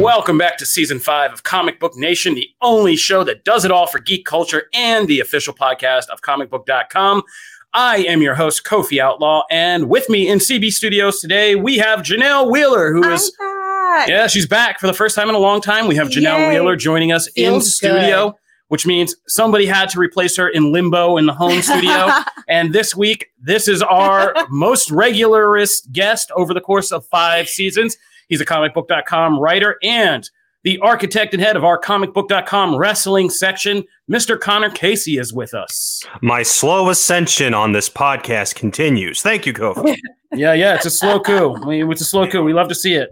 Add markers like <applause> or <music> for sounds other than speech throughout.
Welcome back to season five of Comic Book Nation, the only show that does it all for geek culture and the official podcast of comicbook.com. I am your host, Kofi Outlaw, and with me in CB Studios today, we have Janelle Wheeler, who is yeah, she's back for the first time in a long time. We have Janelle Yay. Wheeler joining us in Feels studio, which means somebody had to replace her in limbo in the home studio. <laughs> and this week, this is our most regularist guest over the course of five seasons. He's a comicbook.com writer and the architect and head of our comicbook.com wrestling section. Mr. Connor Casey is with us. My slow ascension on this podcast continues. Thank you, Kofi. <laughs> Yeah, yeah, it's a slow coup. Mean, it's a slow coup. We love to see it.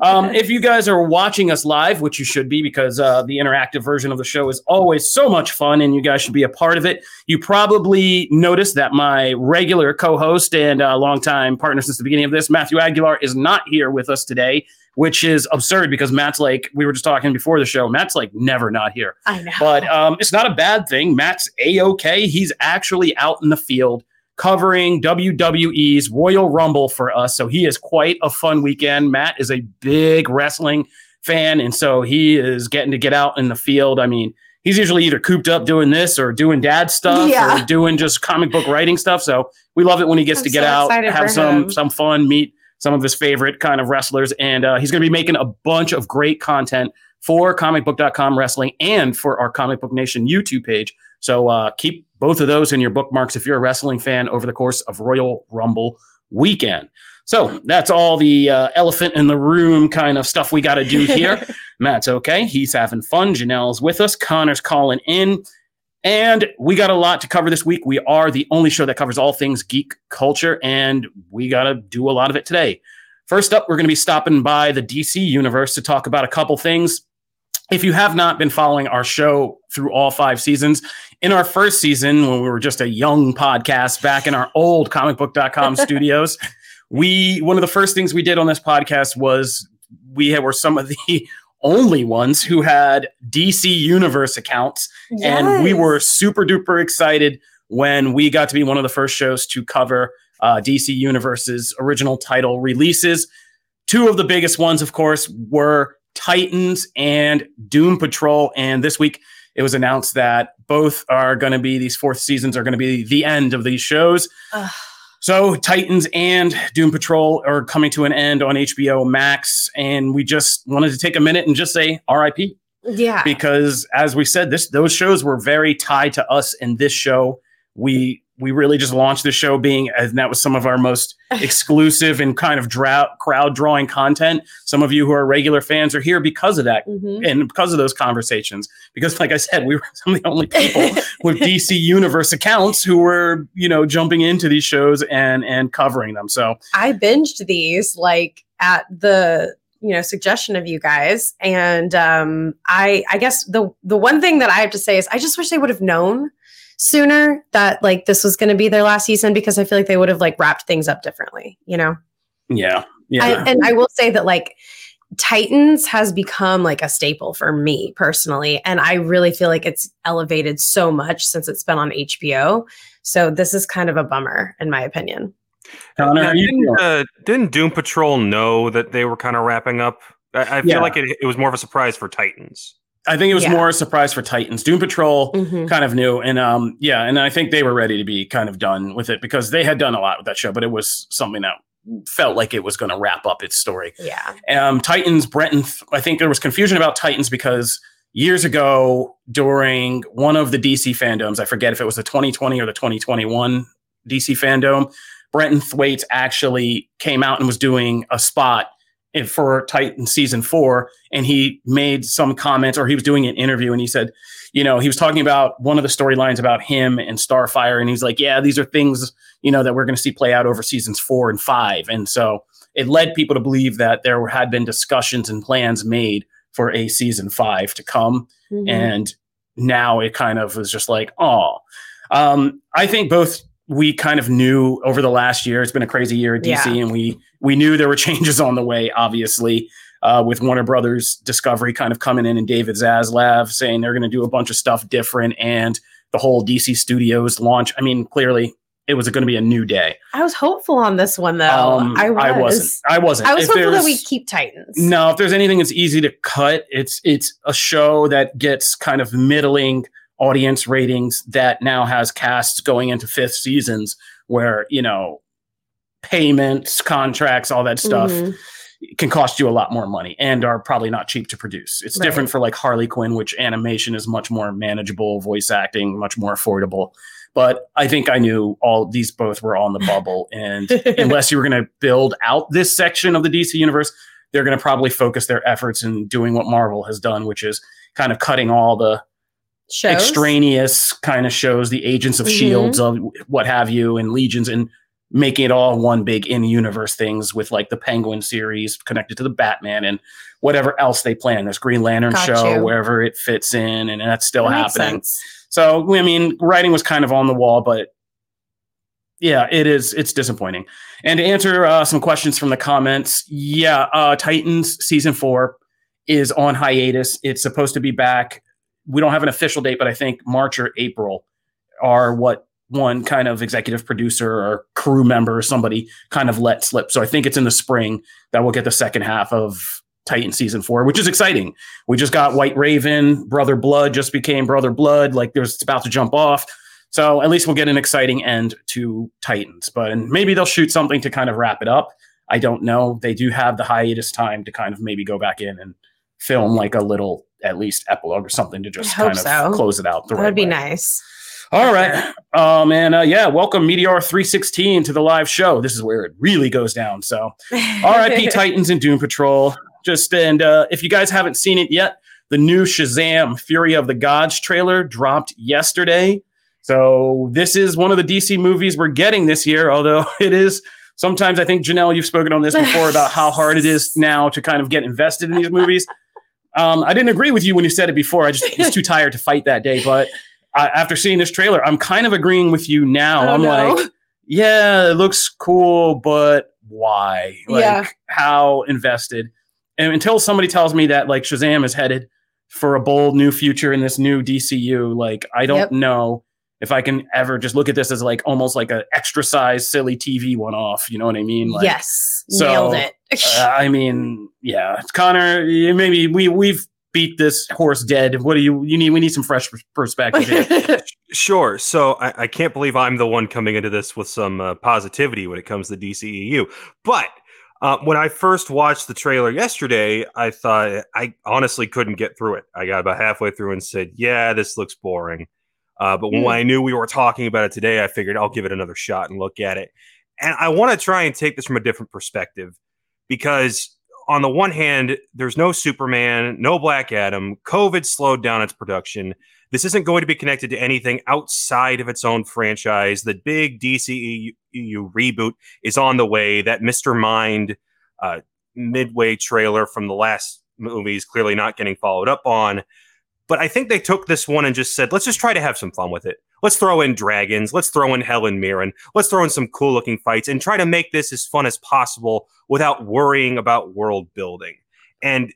Um, if you guys are watching us live, which you should be because uh, the interactive version of the show is always so much fun and you guys should be a part of it, you probably noticed that my regular co host and uh, longtime partner since the beginning of this, Matthew Aguilar, is not here with us today, which is absurd because Matt's like, we were just talking before the show, Matt's like never not here. I know. But um, it's not a bad thing. Matt's a okay. He's actually out in the field covering WWE's Royal Rumble for us. So he is quite a fun weekend. Matt is a big wrestling fan, and so he is getting to get out in the field. I mean, he's usually either cooped up doing this or doing dad stuff Yeah. or doing just comic book writing stuff. So we love it when he gets I'm to get so out, have some him. some fun, meet some of his favorite kind of wrestlers, and uh, he's going to be making a bunch of great content for comicbook.com wrestling and for our comic book nation youtube page so uh, keep both of those in your bookmarks if you're a wrestling fan over the course of royal rumble weekend so that's all the uh, elephant in the room kind of stuff we got to do here <laughs> matt's okay he's having fun janelle's with us connor's calling in and we got a lot to cover this week. We are the only show that covers all things geek culture, and we got to do a lot of it today. First up, we're going to be stopping by the DC universe to talk about a couple things. If you have not been following our show through all five seasons, in our first season, when we were just a young podcast back in our old comicbook.com <laughs> studios, we one of the first things we did on this podcast was we had, were some of the <laughs> only ones who had DC Universe accounts and we were super duper excited when we got to be one of the first shows to cover uh, DC Universe's original title releases. Two of the biggest ones, of course, were Titans and Doom Patrol. And this week it was announced that both are going to be, these fourth seasons are going to be the end of these shows. Ugh. So Titans and Doom Patrol are coming to an end on HBO Max. And we just wanted to take a minute and just say RIP yeah. because as we said this those shows were very tied to us in this show we we really just launched the show being and that was some of our most <laughs> exclusive and kind of dra- crowd drawing content. Some of you who are regular fans are here because of that Mhm. and because of those conversations. Because like i said we were some of the only people <laughs> with dc universe accounts who were you know jumping into these shows and and covering them. So I binged these like at the you know suggestion of you guys. And um i i guess the the one thing that i have to say is i just wish they would have known sooner that like this was going to be their last season because i feel like they would have like wrapped things up differently you know yeah yeah I, and i will say that like titans has become like a staple for me personally and i really feel like it's elevated so much since it's been on hbo so this is kind of a bummer in my opinion Connor, Now, didn't, uh, didn't Doom Patrol know that they were kind of wrapping up? I, I feel Yeah. like it, it was more of a surprise for Titans. I think it was Yeah. more a surprise for Titans. Doom Patrol Mhm. kind of new, and um, yeah, and I think they were ready to be kind of done with it because they had done a lot with that show, but it was something that felt like it was going to wrap up its story. yeah Um, Titans, Brenton, I think there was confusion about Titans because years ago during one of the DC FanDomes, I forget if it was the 2020 or the 2021 DC FanDome, Brenton Thwaites actually came out and was doing a spot in- for Titan season four, and he made some comments or he was doing an interview and he said, you know, he was talking about one of the storylines about him and Starfire, and he's like, yeah, these are things, you know, that we're going to see play out over seasons four and five. And so it led people to believe that there had been discussions and plans made for a season five to come. Mhm. And now it kind of was just like, oh, um, I think both we kind of knew over the last year. It's been a crazy year at DC, Yeah. and we we knew there were <laughs> changes on the way. Obviously, uh, with Warner Brothers Discovery kind of coming in, and David Zaslav saying they're going to do a bunch of stuff different, and the whole DC Studios launch. I mean, clearly it was going to be a new day. I was hopeful on this one though. Um, I was. I wasn't. I wasn't. I was If hopeful that we keep Titans. no, if there's anything that's easy to cut, it's it's a show that gets kind of middling audience ratings that now has casts going into fifth seasons where, you know, payments, contracts, all that stuff Mhm. can cost you a lot more money and are probably not cheap to produce. It's Right. different for like Harley Quinn, which animation is much more manageable, voice acting much more affordable. But I think I knew all these both were on the bubble. And <laughs> unless you were going to build out this section of the DC universe, they're going to probably focus their efforts in doing what Marvel has done, which is kind of cutting all the Shows? extraneous kind of shows, the agents of Mhm. shields, of what have you, and legions, and making it all one big in universe things with like the Penguin series connected to the Batman and whatever else they plan. This Green Lantern Got show, you. wherever it fits in, and that's still That happening. So I mean, writing was kind of on the wall, but yeah, it is. It's disappointing. And to answer uh, some questions from the comments, yeah, uh, Titans season four is on hiatus. It's supposed to be back. We don't have an official date, but I think March or April are what one kind of executive producer or crew member or somebody kind of let slip. So I think it's in the spring that we'll get the second half of Titan season four, which is exciting. We just got White Raven, Brother Blood just became Brother Blood. Like there's it's about to jump off. So at least we'll get an exciting end to Titans. But and maybe they'll shoot something to kind of wrap it up. I don't know. They do have the hiatus time to kind of maybe go back in and film like a little at least epilogue or something to just kind of so. close it out. The That right would be way. nice. All right. Um, and uh, yeah, welcome Meteor 316 to the live show. This is where it really goes down. So RIP <laughs> Titans and Doom Patrol. Just and uh, if you guys haven't seen it yet, the new Shazam Fury of the Gods trailer dropped yesterday. So this is one of the DC movies we're getting this year, although <laughs> it is sometimes I think Janelle, you've spoken on this before about how hard it is <laughs> now to kind of get invested in these movies. Um, I didn't agree with you when you said it before. I just was too tired to fight that day. But uh, after seeing this trailer, I'm kind of agreeing with you now. Oh, I'm like, yeah, it looks cool, but why? Like, Yeah. how invested? And until somebody tells me that like Shazam is headed for a bold new future in this new DCU, like I don't Yep. know if I can ever just look at this as like almost like an extra size silly TV one off. You know what I mean? Like, yes, so, nailed it. uh, I mean, yeah, Connor, maybe we we've beat this horse dead. What do you you need? We need some fresh perspective. here. <laughs> Sure. So I, I can't believe I'm the one coming into this with some uh, positivity when it comes to DCEU. But uh, when I first watched the trailer yesterday, I thought I honestly couldn't get through it. I got about halfway through and said, "Yeah, this looks boring." Uh, but when Hmm. I knew we were talking about it today, I figured I'll give it another shot and look at it. And I want to try and take this from a different perspective because on the one hand, there's no Superman, no Black Adam. COVID slowed down its production. This isn't going to be connected to anything outside of its own franchise. The big DCEU reboot is on the way. That Mr. Mind uh, midway trailer from the last movie is clearly not getting followed up on. But I think they took this one and just said, let's just try to have some fun with it. Let's throw in dragons. Let's throw in Helen Mirren. Let's throw in some cool looking fights and try to make this as fun as possible without worrying about world building. And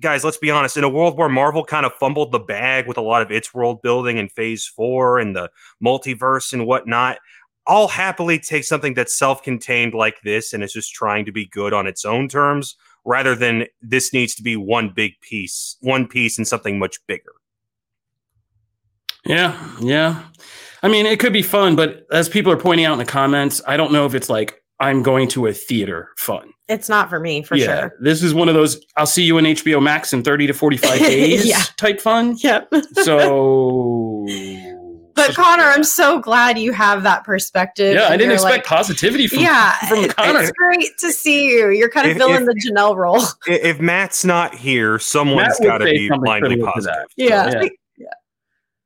guys, let's be honest, in a world where Marvel kind of fumbled the bag with a lot of its world building in phase four and the multiverse and whatnot, I'll happily take something that's self contained like this and is just trying to be good on its own terms rather than this needs to be one big piece, one piece and something much bigger. Yeah, yeah. I mean, it could be fun, but as people are pointing out in the comments, I don't know if it's like I'm going to a theater fun. it's not for me for yeah, sure. this is one of those I'll see you in HBO Max in 30 to 45 <laughs> days Yeah. type fun. Yep. So, <laughs> But Connor, I'm so glad you have that perspective. yeah, I didn't expect like, positivity from yeah, from Connor. it's great to see you. You're kind of If- filling if- the Janelle role. <laughs> If Matt's not here, someone's got to be blindly positive. that. Yeah. yeah.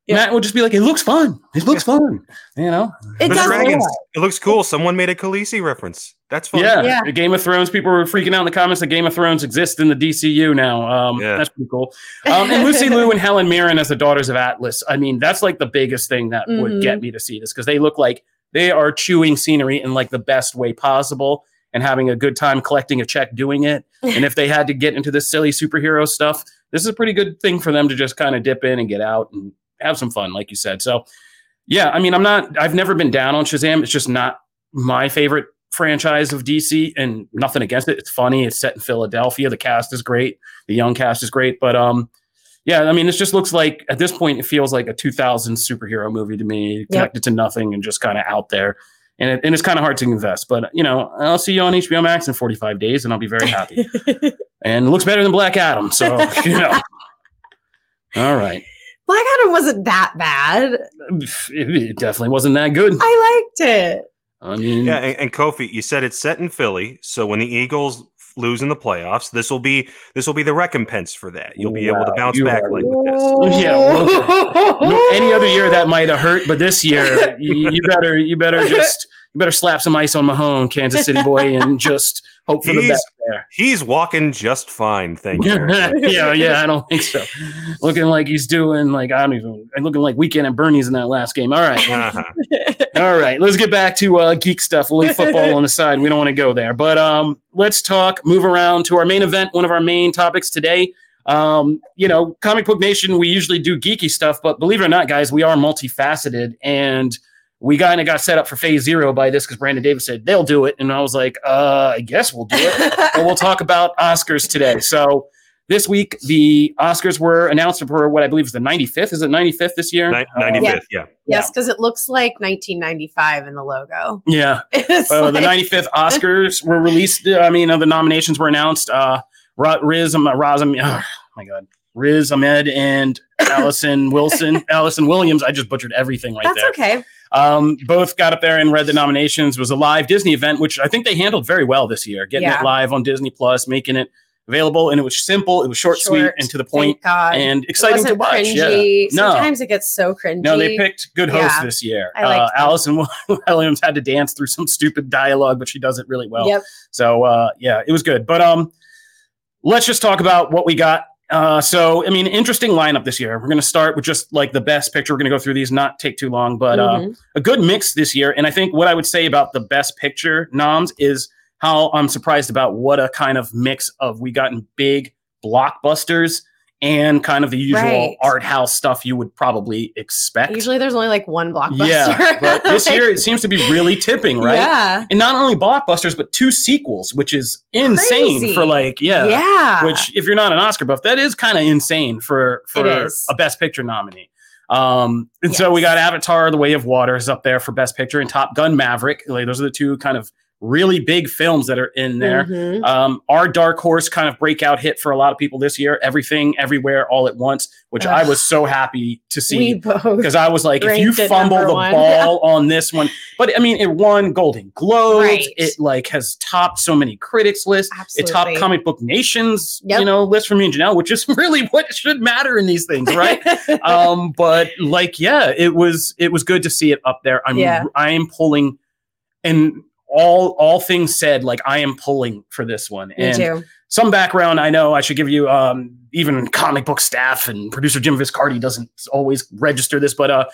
Yeah. Matt would just be like, "It looks fun. It looks fun." You know? It The does It looks cool. Someone made a Khaleesi reference. That's fun. Yeah, Yeah. The Game of Thrones people were freaking out in the comments that Game of Thrones exists in the DCU now. Um, Yeah. That's pretty cool. Um, and Lucy Liu and <laughs> Helen Mirren as the daughters of Atlas. I mean, that's like the biggest thing that would Mhm. get me to see this because they look like they are chewing scenery in like the best way possible and having a good time collecting a check doing it. <laughs> and if they had to get into this silly superhero stuff, this is a pretty good thing for them to just kind of dip in and get out and have some fun, like you said. So, yeah, I mean, I'm not, I've never been down on Shazam. It's just not my favorite franchise of DC and nothing against it. It's funny. It's set in Philadelphia. The cast is great. The young cast is great. But, um, yeah, I mean, this just looks like at this point, it feels like a 2000 superhero movie to me, connected to nothing and just kind of out there. And, it, and it's kind of hard to invest. But, you know, I'll see you on HBO Max in 45 days and I'll be very happy. <laughs> and it looks better than Black Adam. So, <laughs> you know. All right. Black Adam wasn't that bad. It, it definitely wasn't that good. I liked it. I mean, Yeah, and, and Kofi, you said it's set in Philly, so when the Eagles lose in the playoffs, this will be this will be the recompense for that. You'll be able to bounce back are- like with this. <laughs> Yeah, no, any other year that might have hurt, but this year <laughs> you, you better you better just you better slap some ice on Mahomes, Kansas City boy, and <laughs> just hope for the best there. He's walking just fine, thank you. <laughs> yeah, yeah, I don't think so. Looking like he's doing like I don't even looking like weekend at Bernie's in that last game. All right. Uh-huh. <laughs> All right, let's get back to uh, geek stuff. We'll leave football on the side. We don't want to go there, but um, let's talk. Move around to our main event. One of our main topics today. Um, you know, Comic Book Nation. We usually do geeky stuff, but believe it or not, guys, we are multifaceted, and we kind of got set up for Phase Zero by this because Brandon Davis said they'll do it, and I was like, uh, I guess we'll do it. <laughs> but we'll talk about Oscars today. So. This week, the Oscars were announced for what I believe is the 95th. Is it 95th this year? Ni- Uh, 95th, yeah. yes, because it looks like 1995 in the logo. yeah. <laughs> It's Uh, the 95th <laughs> Oscars were released. I mean, uh, the nominations were announced. Uh, Ra- Riz, um, Razam, oh my God, Riz Ahmed and Allison Wilson, Allison Williams. I just butchered everything right That's there. okay. Um, both got up there and read the nominations. It was a live Disney event, which I think they handled very well this year, getting Yeah. it live on Disney Plus, making it available, and it was simple. It was short, sweet, and to the point, and exciting to watch. cringy. Yeah. No. Sometimes it gets so cringy. No, they picked good hosts Yeah. this year. Uh. Allison <laughs> Williams had to dance through some stupid dialogue, but she does it really well. Yep. So uh, yeah, it was good. But um, let's just talk about what we got. Uh, so I mean, interesting lineup this year. We're going to start with just like the best picture. We're going to go through these, not take too long, but uh, Mhm. a good mix this year. And I think what I would say about the best picture noms is how I'm surprised about what a kind of mix of we got in big blockbusters and kind of the usual Right. art house stuff you would probably expect. Usually there's only like one blockbuster. Yeah, but this Like, <laughs> year it seems to be really tipping, right? Yeah. And not only blockbusters, but two sequels, which is insane Crazy. for like, yeah. Yeah. Which, if you're not an Oscar buff, that is kind of insane for for a Best Picture nominee. Um, and so we got Avatar: The Way of Water is up there for Best Picture, and Top Gun: Maverick. Like those are the two kind of really big films that are in there. Mhm. Um, our dark horse kind of breakout hit for a lot of people this year. Everything, everywhere, all at once, which I was so happy to see because I was like, if you fumble the one. ball on this one, but I mean, it won Golden Globes. Right. It like has topped so many critics lists. It topped Comic Book Nation's Yep. you know list for me and Janelle, which is <laughs> really what should matter in these things, right? <laughs> um, but like, yeah, it was it was good to see it up there. I'm Yeah. I am pulling, and all all things said, like I am pulling for this one. Me and too. some background I know I should give you um even comic book staff and producer Jim Viscardi doesn't always register this but uh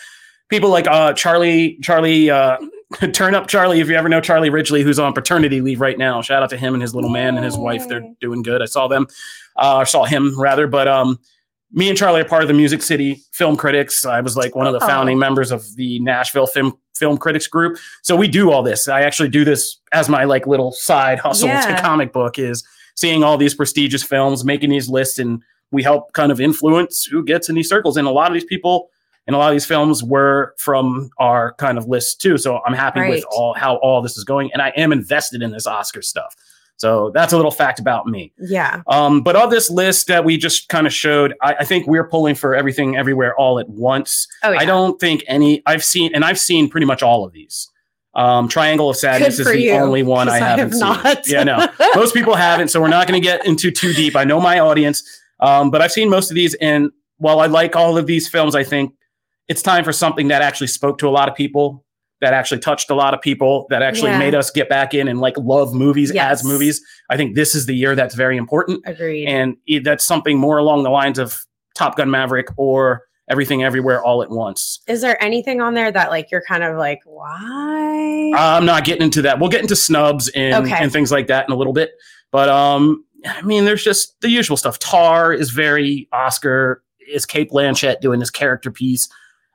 people like uh Charlie Charlie uh <laughs> turn up Charlie if you ever know Charlie Ridgely who's on paternity leave right now shout out to him and his little man and his wife they're doing good I saw them uh I saw him rather but um me and Charlie are part of the Music City Film Critics. I was like one of the Oh. founding members of the Nashville Film Film Critics group. So we do all this. I actually do this as my like little side hustle to comic book is seeing all these prestigious films, making these lists, and we help kind of influence who gets in these circles. And a lot of these people and a lot of these films were from our kind of list too. So I'm happy with all how all this is going, and I am invested in this Oscar stuff. So that's a little fact about me. Yeah. Um, but of this list that we just kind of showed, I, I think we're pulling for everything everywhere all at once. Oh, yeah. I don't think any I've seen and I've seen pretty much all of these. Um, Triangle of Sadness is the you, only one I haven't have seen. not. Yeah, no. <laughs> Most people haven't, so we're not going to get into too deep. I know my audience, um, but I've seen most of these, and while I like all of these films, I think it's time for something that actually spoke to a lot of people, that actually touched a lot of people, that actually Yeah. made us get back in and like love movies Yes. as movies. I think this is the year that's very important. Agreed. And e- that's something more along the lines of Top Gun Maverick or Everything Everywhere All at Once. Is there anything on there that like you're kind of like, why? I'm not getting into that. We'll get into snubs and, Okay. and things like that in a little bit. But um, I mean, there's just the usual stuff. Tar is very Oscar. Is Cate Blanchett doing this character piece?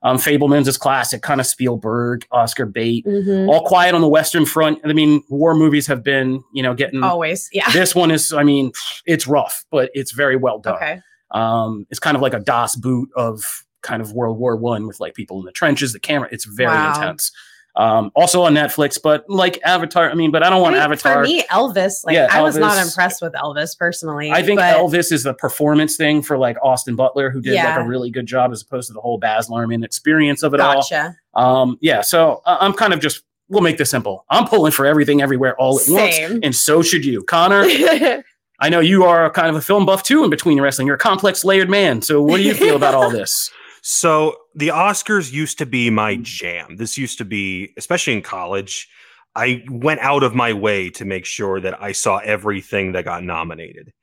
Um, Fabelmans is classic, kind of Spielberg, Oscar bait. Mhm. All quiet on the Western Front. I mean, war movies have been, you know, getting. Always. Yeah. This one is, I mean, it's rough, but it's very well done. Okay. Um, it's kind of like a Das Boot of kind of World War One with like people in the trenches, the camera. It's very Wow. intense. Um, also on Netflix, but like Avatar. I mean, but I don't want I mean, Avatar. For me, Elvis, like Yeah, I was not impressed with Elvis personally. I think but Elvis is the performance thing for like Austin Butler, who did like a really good job as opposed to the whole Baz Luhrmann experience of it Gotcha. all. Um, yeah, so I- I'm kind of just we'll make this simple. I'm pulling for everything everywhere all at once, and so should you, Connor. <laughs> I know you are kind of a film buff too in between wrestling. You're a complex layered man. So what do you feel about all <laughs> this? So the Oscars used to be my jam. This used to be, especially in college, I went out of my way to make sure that I saw everything that got nominated.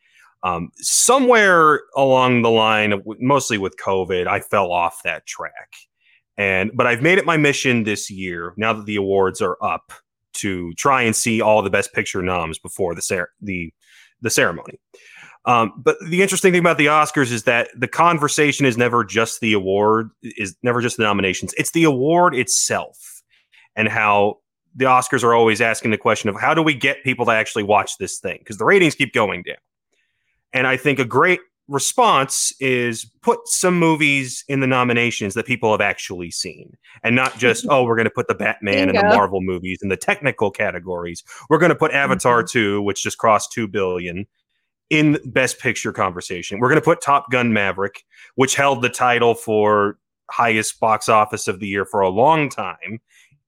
Um, somewhere along the line, mostly with COVID, I fell off that track. And but I've made it my mission this year, now that the awards are up, to try and see all the Best Picture noms before the cer- the the ceremony. Um, but the interesting thing about the Oscars is that the conversation is never just the award, is never just the nominations. It's the award itself, and how the Oscars are always asking the question of how do we get people to actually watch this thing because the ratings keep going down. And I think a great response is put some movies in the nominations that people have actually seen and not <laughs> just oh we're going to put the batman and the marvel movies in the technical categories we're going to put avatar 2 which just crossed 2 billion in best picture conversation we're going to put top gun maverick which held the title for highest box office of the year for a long time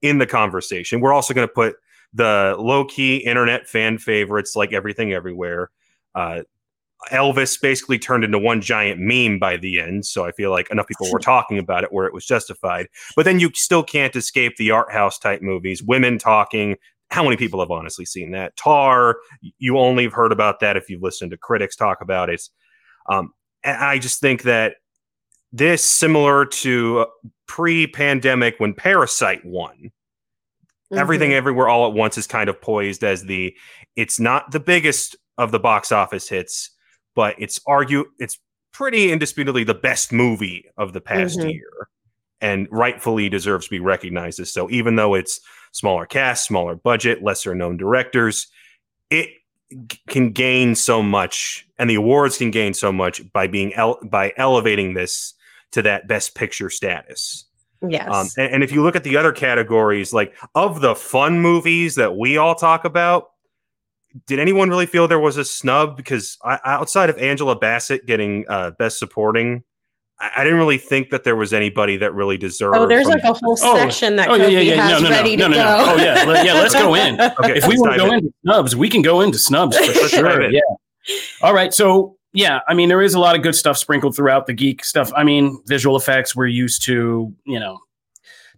in the conversation we're also going to put the low-key internet fan favorites like everything everywhere uh, Elvis basically turned into one giant meme by the end. So I feel like enough people were <laughs> talking about it where it was justified. But then you still can't escape the art house type movies, women talking. How many people have honestly seen that? Tar, you only have heard about that if you've listened to critics talk about it. Um, I just think that this, similar to pre pandemic when Parasite won, everything Mhm. everywhere all at once is kind of poised as the it's not the biggest of the box office hits but it's argue it's pretty indisputably the best movie of the past Mhm. year and rightfully deserves to be recognized as so even though it's smaller cast smaller budget lesser known directors it can gain so much and the awards can gain so much by being el- by elevating this to that best picture status Yes. um, and, and if you look at the other categories, like of the fun movies that we all talk about, did anyone really feel there was a snub? Because I, outside of Angela Bassett getting uh, Best Supporting, I, I didn't really think that there was anybody that really deserved. oh, there's from- like a whole Oh, section that oh, Kobe yeah, yeah, yeah. has No, no, no, ready no, to no, go. no. Oh, yeah. Let- yeah, let's go in. <laughs> Okay, if we want to go in. into snubs, we can go into snubs for <laughs> Let's sure. Yeah. All right. So yeah, I mean, there is a lot of good stuff sprinkled throughout the geek stuff. I mean, visual effects. We're used to, you know,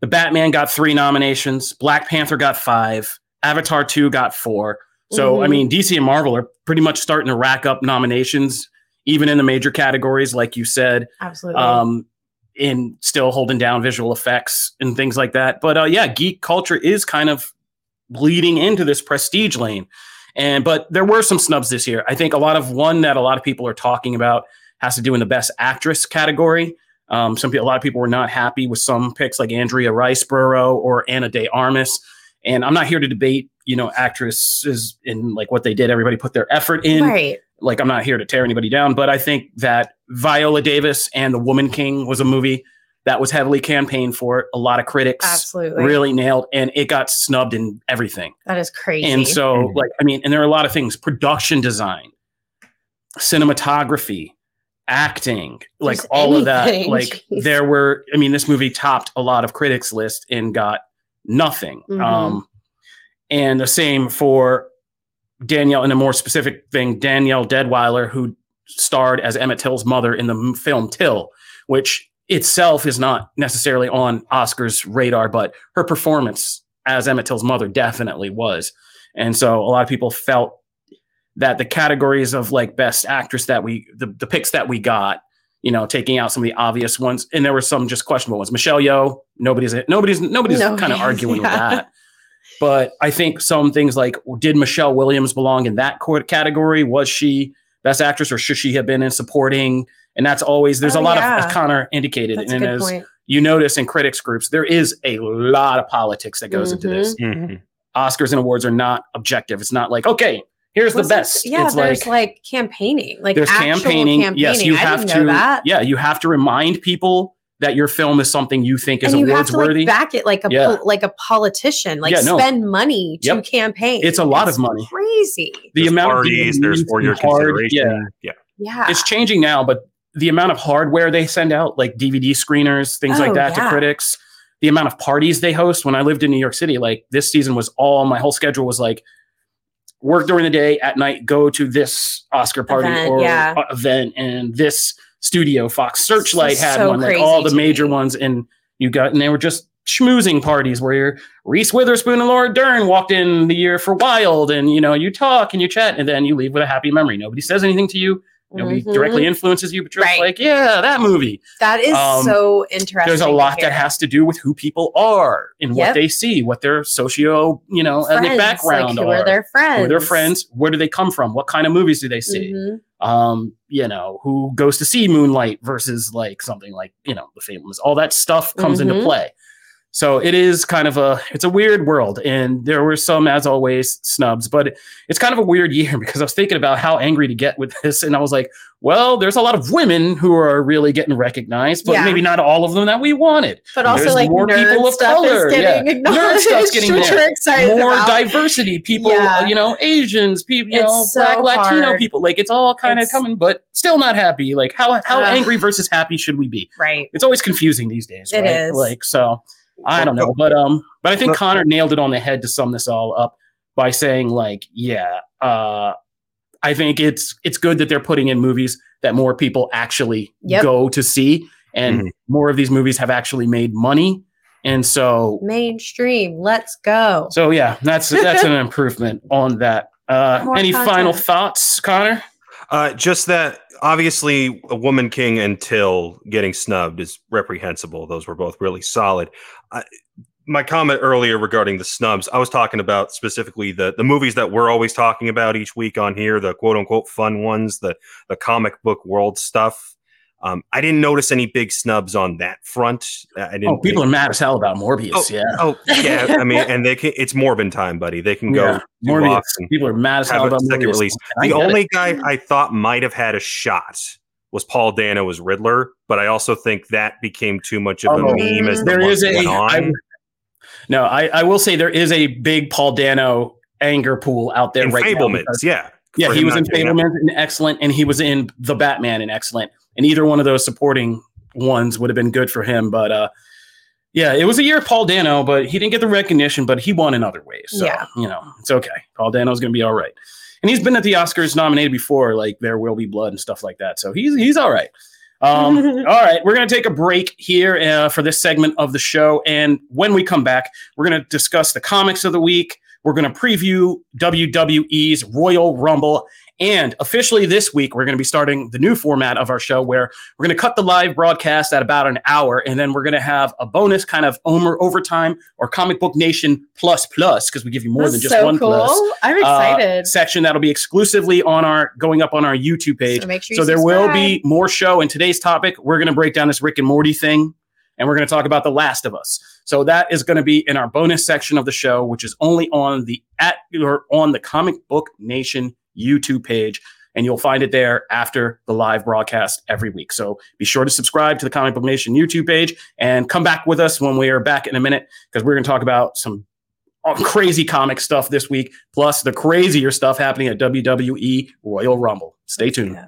the Batman got three nominations. Black Panther got five. Avatar two got four. So I Mhm. mean, DC and Marvel are pretty much starting to rack up nominations, even in the major categories, like you said Absolutely. um, in still holding down visual effects and things like that. But uh, yeah, geek culture is kind of bleeding into this prestige lane. And but there were some snubs this year. I think a lot of one that a lot of people are talking about has to do in the best actress category. Um, some a lot of people were not happy with some picks like Andrea Riseborough or Ana de Armas. And I'm not here to debate, you know, actresses and like what they did. Everybody put their effort in right. Like I'm not here to tear anybody down, but I think that Viola Davis and The Woman King was a movie that was heavily campaigned for. A lot of critics Absolutely. really nailed, and it got snubbed in everything. That is crazy. And so, Mhm. like, I mean, and there are a lot of things: production design, cinematography, acting, like Just all of that. <laughs> Like, jeez. there were. I mean, this movie topped a lot of critics' list and got nothing. Mhm. Um, and the same for Danielle, and a more specific thing, Danielle Deadwyler, who starred as Emmett Till's mother in the film Till, which itself is not necessarily on Oscar's radar, but her performance as Emmett Till's mother definitely was. And so a lot of people felt that the categories of like best actress that we the, the picks that we got, you know, taking out some of the obvious ones, and there were some just questionable ones. Michelle Yeoh, nobody's nobody's nobody's No, kind of arguing <laughs> yeah. with that. But I think some things like did Michelle Williams belong in that court category? Was she best actress or should she have been in supporting? And that's always there's Oh, a lot yeah. of as Connor indicated, That's a and good as point. you notice in critics groups, there is a lot of politics that goes into this. Mhm. Oscars and awards are not objective. It's not like, okay, here's the Wasn't- best. Yeah, it's there's like, like, campaigning, like there's actual campaigning. campaigning. Yes, you I have didn't to. know that. Yeah, you have to remind people that your film is something you think is and you have awards to like worthy. back it like a Yeah. pol- like a politician, like Yeah, no. spend money to Yep. campaign. It's a lot It's of money. Crazy. the There's amount parties, of there's for your hard- consideration. Yeah, Yeah. Yeah. it's changing now, but the amount of hardware they send out, like DVD screeners, things like Oh, that yeah. to critics, the amount of parties they host. When I lived in New York City, like this season was all my whole schedule was like work during the day, at night go to this Oscar party Event, or yeah. event, and this studio Fox Searchlight had so one, like all the major me. ones, and you got and they were just schmoozing parties where you're Reese Witherspoon and Laura Dern walked in the year for Wild, and you know you talk and you chat, and then you leave with a happy memory. Nobody says anything to you. Nobody Mhm. directly influences you, but you're Right. like, yeah, that movie. That is Um, so interesting. There's a lot that has to do with who people are and what they see, what their socio, you know, ethnic Friends, background like, who are. are their friends? Who are their friends? Where do they come from? What kind of movies do they see? Mhm. Um, you know, who goes to see Moonlight versus like something like, you know, the famous, all that stuff comes into Mhm. play. So it is kind of a it's a weird world, and there were some, as always, snubs. But it's kind of a weird <laughs> year because I was thinking about how angry to get with this, and I was like, well, there's a lot of women who are really getting recognized, but Yeah. maybe not all of them that we wanted. But also, like more people of color, yeah. Nerd stuff's getting. More about. diversity, people, Yeah. you know, Asians, people, you It's know, so black Latino people. Like it's all kind of coming, but still not happy. Like how how angry versus happy should we be? right. It's always confusing these days. It right? is. Like so. I don't know, but um, but I think Connor nailed it on the head to sum this all up by saying like, yeah, uh, I think it's it's good that they're putting in movies that more people actually Yep. go to see, and Mhm. more of these movies have actually made money, and so Mainstream. Let's go. so yeah, that's that's an <laughs> improvement on that. Uh, any content. final thoughts, Connor? Uh, just that obviously a woman king and Till getting snubbed is reprehensible. Those were both really solid. Uh, my comment earlier regarding the snubs, I was talking about specifically the the movies that we're always talking about each week on here, the quote unquote fun ones, the the comic book world stuff. Um, I didn't notice any big snubs on that front. I didn't. Oh, people are mad as hell about Morbius. Oh, yeah, Oh yeah, I mean, <laughs> and they can. It's Morbin time, buddy. They can go. yeah. Morbius. People are mad as hell about Morbius. release. The get it. only guy I thought might have had a shot was Paul Dano as Riddler, but I also think that became too much of a Oh, meme as the there month is a went on. I, no I, I will say there is a big paul dano anger pool out there in right now Fabelmans, because- yeah, yeah he was in not doing and excellent and he was in the batman and excellent and either one of those supporting ones would have been good for him but uh yeah it was a year of paul dano but he didn't get the recognition but he won in other ways so Yeah. you know it's okay paul dano's gonna be all right and he's been at the oscars nominated before like there will be blood and stuff like that so he's he's all right um, <laughs> all right, we're going to take a break here uh, for this segment of the show. And when we come back, we're going to discuss the comics of the week. We're going to preview WWE's Royal Rumble. And officially this week, we're going to be starting the new format of our show where we're going to cut the live broadcast at about an hour. And then we're going to have a bonus kind of over, overtime or Comic Book Nation plus plus because we give you more That's than just so one cool. plus I'm uh, section that'll be exclusively on our going up on our YouTube page. so sure So you there will be more show. And today's topic, we're going to break down this Rick and Morty thing, and we're going to talk about The Last of Us. So that is going to be in our bonus section of the show, which is only on the at or on the Comic Book Nation YouTube page. And you'll find it there after the live broadcast every week. So be sure to subscribe to the Comic Book Nation YouTube page and come back with us when we are back in a minute because we're going to talk about some crazy comic stuff this week, plus the crazier stuff happening at WWE Royal Rumble. Stay tuned. Yeah.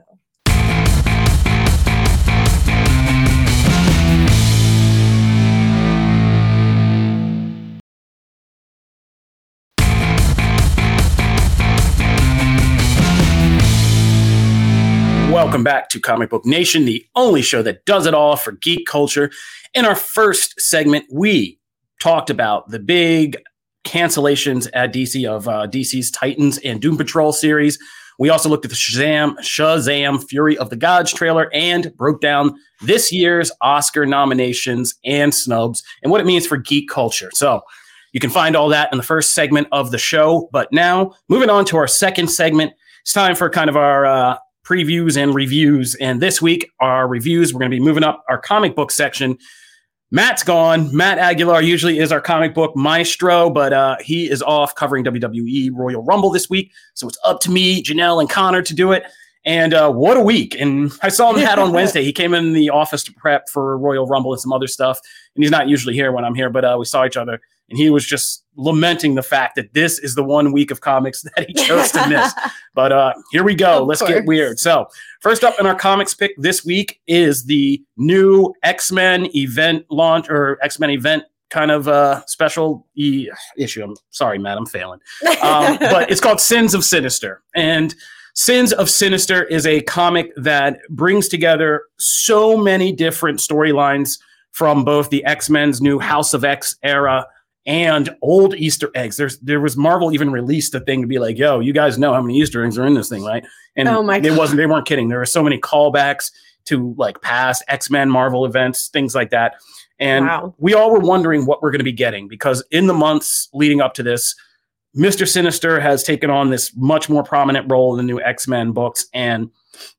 Welcome back to Comic Book Nation, the only show that does it all for geek culture. In our first segment, we talked about the big cancellations at DC of uh, DC's Titans and Doom Patrol series. We also looked at the Shazam, Shazam Fury of the Gods trailer and broke down this year's Oscar nominations and snubs and what it means for geek culture. So you can find all that in the first segment of the show. But now, moving on to our second segment, it's time for kind of our uh, previews and reviews. And this week, our reviews, we're going to be moving up our comic book section. Matt's gone. Matt Aguilar usually is our comic book maestro, but uh, he is off covering WWE Royal Rumble this week. So it's up to me, Janelle, and Connor to do it. And uh, what a week. And I saw <laughs> him hat on Wednesday. He came in the office to prep for Royal Rumble and some other stuff. And he's not usually here when I'm here, but uh, we saw each other. And he was just lamenting the fact that this is the one week of comics <laughs> that he chose to miss. <laughs> but uh, here we go. Of Let's course. get weird. So, first up in our comics pick this week is the new X Men event launch or X Men event kind of uh, special e- issue. I'm sorry, Matt, I'm failing um, <laughs> but it's called Sins of Sinister. And Sins of Sinister is a comic that brings together so many different storylines from both the X Men's new House of X era and old Easter eggs. There's there was Marvel even released a thing to be like, "Yo, you guys know how many Easter eggs are in this thing, right?" And Oh my they wasn't they weren't kidding. There were so many callbacks to like past X Men Marvel events, things like that. And Wow. we all were wondering what we're going to be getting because in the months leading up to this, Mr. Sinister has taken on this much more prominent role in the new X Men books. And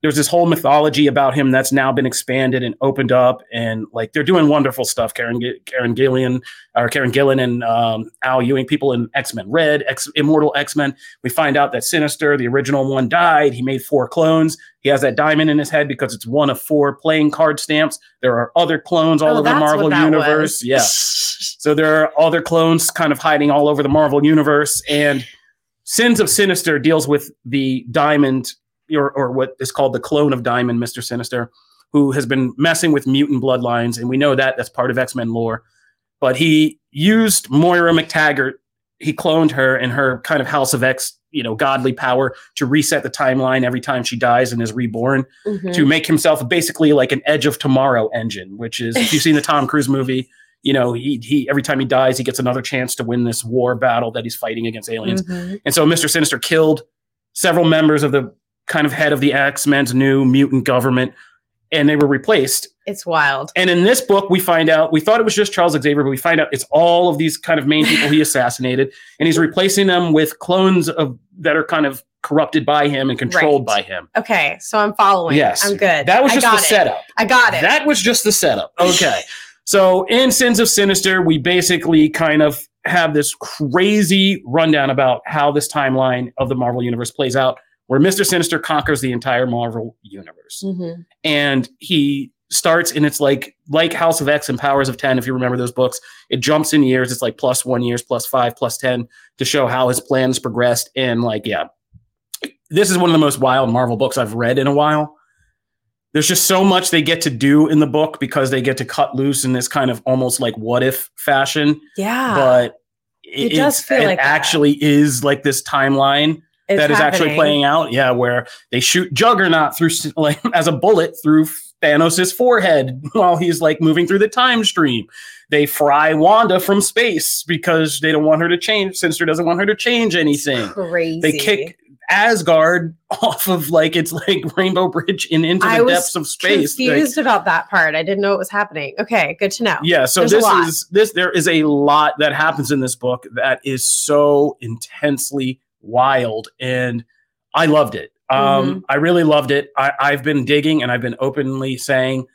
there's this whole mythology about him that's now been expanded and opened up. And like they're doing wonderful stuff. Karen, Karen Gillian, or Karen Gillan and um, Al Ewing, people in X Men Red, X, Immortal X Men. We find out that Sinister, the original one, died. He made four clones. He has that diamond in his head because it's one of four playing card stamps. There are other clones all Oh, over the Marvel universe. was. Yeah. So there are other clones kind of hiding all over the Marvel universe. And Sins of Sinister deals with the diamond, or, or what is called the clone of Diamond, Mr. Sinister, who has been messing with mutant bloodlines. And we know that that's part of X Men lore. But he used Moira MacTaggert, he cloned her and her kind of House of X, you know, godly power to reset the timeline every time she dies and is reborn Mhm. to make himself basically like an Edge of Tomorrow engine, which is if you've seen the Tom Cruise movie, you know, he he every time he dies, he gets another chance to win this war battle that he's fighting against aliens. Mhm. And so Mr. Sinister killed several members of the kind of head of the X-Men's new mutant government, and they were replaced. It's wild. And in this book, we find out we thought it was just Charles Xavier, but we find out it's all of these kind of main people he assassinated, and he's replacing them with clones of that are kind of corrupted by him and controlled Right. by him. Okay, so I'm following. Yes, I'm good. That was just the it. setup. I got it. That was just the setup. Okay. so in Sins of Sinister, we basically kind of have this crazy rundown about how this timeline of the Marvel Universe plays out, where Mr. Sinister conquers the entire Marvel Universe. Mhm. And he starts and it's like like House of X and Powers of X, if you remember those books. It jumps in years. It's like plus one years, plus five, plus 10 to show how his plans progressed. And like, yeah. This is one of the most wild Marvel books I've read in a while there's just so much they get to do in the book because they get to cut loose in this kind of almost like what if fashion Yeah. but It does it's- feel it like actually is like this timeline It's that is actually playing out yeah where they shoot juggernaut through like <laughs> as a bullet through Thanos' forehead <laughs> while he's like moving through the time stream they fry wanda from space because they don't want her to change sinister doesn't want her to change anything Crazy. they kick Asgard <laughs> off of like it's like Rainbow Bridge and into I the depths of space. Like, Confused about that part. I didn't know it was happening. Okay, good to know. yeah, so There's this is this there is a lot that happens in this book that is so intensely wild and I loved it. Mm-hmm. Um I really loved it. I, I've been digging and I've been openly saying,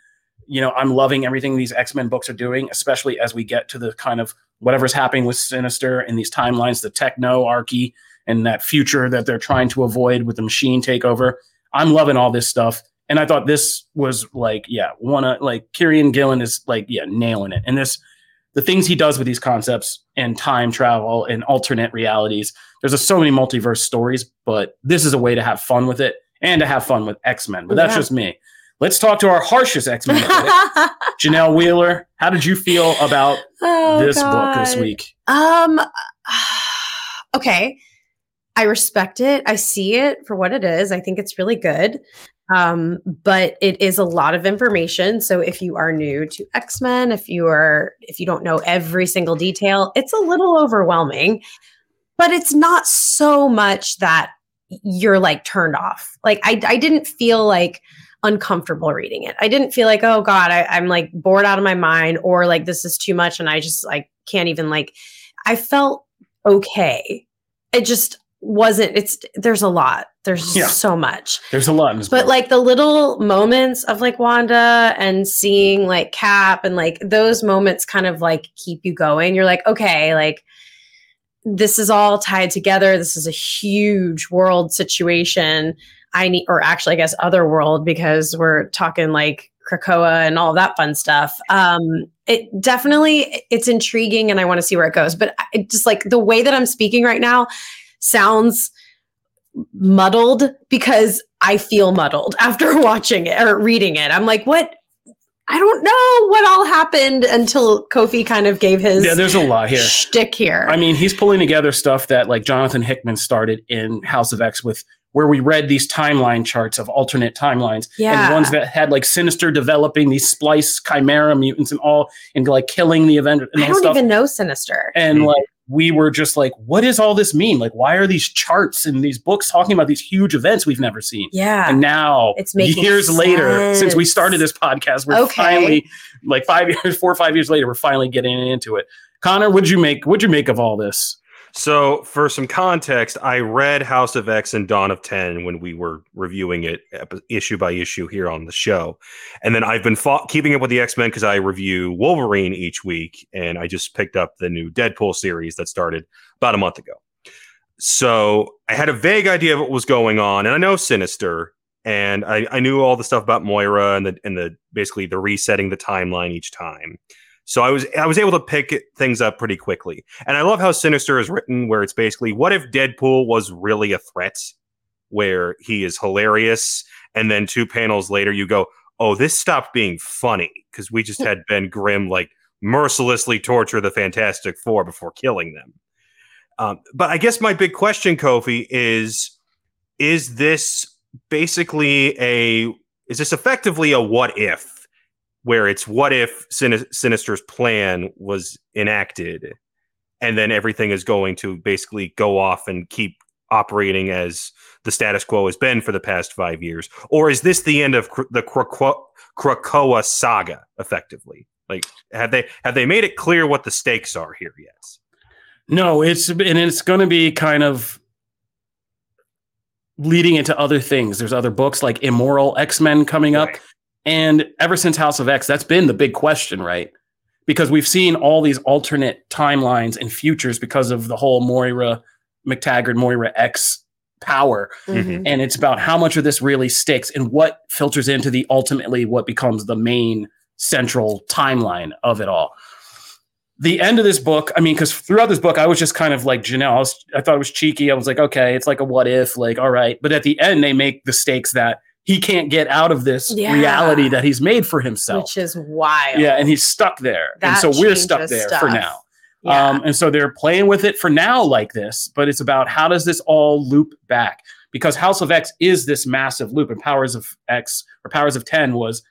you know, I'm loving everything these X-Men books are doing, especially as we get to the kind of whatever's happening with Sinister and these timelines, the Technarchy and that future that they're trying to avoid with the machine takeover. I'm loving all this stuff. And I thought this was like, yeah, one of like Kieron Gillen is like, yeah, nailing it. And this, the things he does with these concepts and time travel and alternate realities. There's a, so many multiverse stories, but this is a way to have fun with it and to have fun with X Men. But that's Yeah. just me. Let's talk to our harshest X Men. <laughs> <laughs> Janelle Wheeler, how did you feel about <laughs> Oh, this book this week? Um <sighs> okay. I respect it. I see it for what it is. I think it's really good. Um, but it is a lot of information. So if you are new to X Men, if you are if you don't know every single detail, it's a little overwhelming. But it's not so much that you're like turned off. Like I, I didn't feel like uncomfortable reading it. I didn't feel like, oh God, I, I'm like bored out of my mind or like this is too much and I just like can't even like I felt okay. It just wasn't it's there's a lot. There's Yeah. so much. There's a lot But book. like the little moments of like Wanda and seeing like Cap and like those moments kind of like keep you going. You're like, okay, like this is all tied together. This is a huge world situation. I need, or actually, I guess, other world because we're talking like Krakoa and all that fun stuff. Um, it definitely it's intriguing, and I want to see where it goes. But it just like the way that I'm speaking right now sounds muddled because I feel muddled <laughs> after watching it or reading it. I'm like, what? I don't know what all happened until Kofi kind of gave his yeah, there's a lot here. shtick here. I mean, he's pulling together stuff that like Jonathan Hickman started in House of X with where we read these timeline charts of alternate timelines Yeah. and ones that had like Sinister developing these splice chimera mutants and all and like killing the event. and I don't stuff. even know Sinister. and Mhm. like we were just like, what does all this mean? Like, why are these charts and these books talking about these huge events we've never seen? Yeah. And now, It's making years later, since we started this podcast, we're Okay. finally like five <laughs> years, four or five years later, we're finally getting into it. Connor, what'd you make? What'd you make of all this? So, for some context, I read House of X and Dawn of Ten when we were reviewing it issue by issue here on the show, and then I've been fo- keeping up with the X Men because I review Wolverine each week, and I just picked up the new Deadpool series that started about a month ago. So I had a vague idea of what was going on, and I know Sinister, and I, I knew all the stuff about Moira and the and the basically the resetting the timeline each time. So I was I was able to pick things up pretty quickly. And I love how Sinister is written, where it's basically what if Deadpool was really a threat, where he is hilarious, and then two panels later you go, oh, this stopped being funny because we just had Ben Grimm like mercilessly torture the Fantastic Four before killing them. Um, but I guess my big question, Kofi, is is this basically a is this effectively a what if where it's what if Sin- Sinister's plan was enacted and then everything is going to basically go off and keep operating as the status quo has been for the past five years? Or is this the end of Kr- the Krakoa, Krakoa saga effectively? Like, have they have they made it clear what the stakes are here yet? No, it's and it's going to be kind of leading into other things. There's other books like Immoral X Men coming up, Right. And ever since House of X, that's been the big question, right? Because we've seen all these alternate timelines and futures because of the whole Moira MacTaggert, Moira X power, Mhm. and it's about how much of this really sticks and what filters into the ultimately what becomes the main central timeline of it all the end of this book, I mean, because throughout this book, I was just kind of like Janelle. I, was, I thought it was cheeky. I was like, okay, it's like a what if, like, all right. But at the end, they make the stakes that he can't get out of this Yeah. reality that he's made for himself. Which is wild. yeah, and he's stuck there. and so we're stuck there stuff. for now. Yeah. Um, and so they're playing with it for now like this, but it's about how does this all loop back? Because House of X is this massive loop, and Powers of X or Powers of 10 was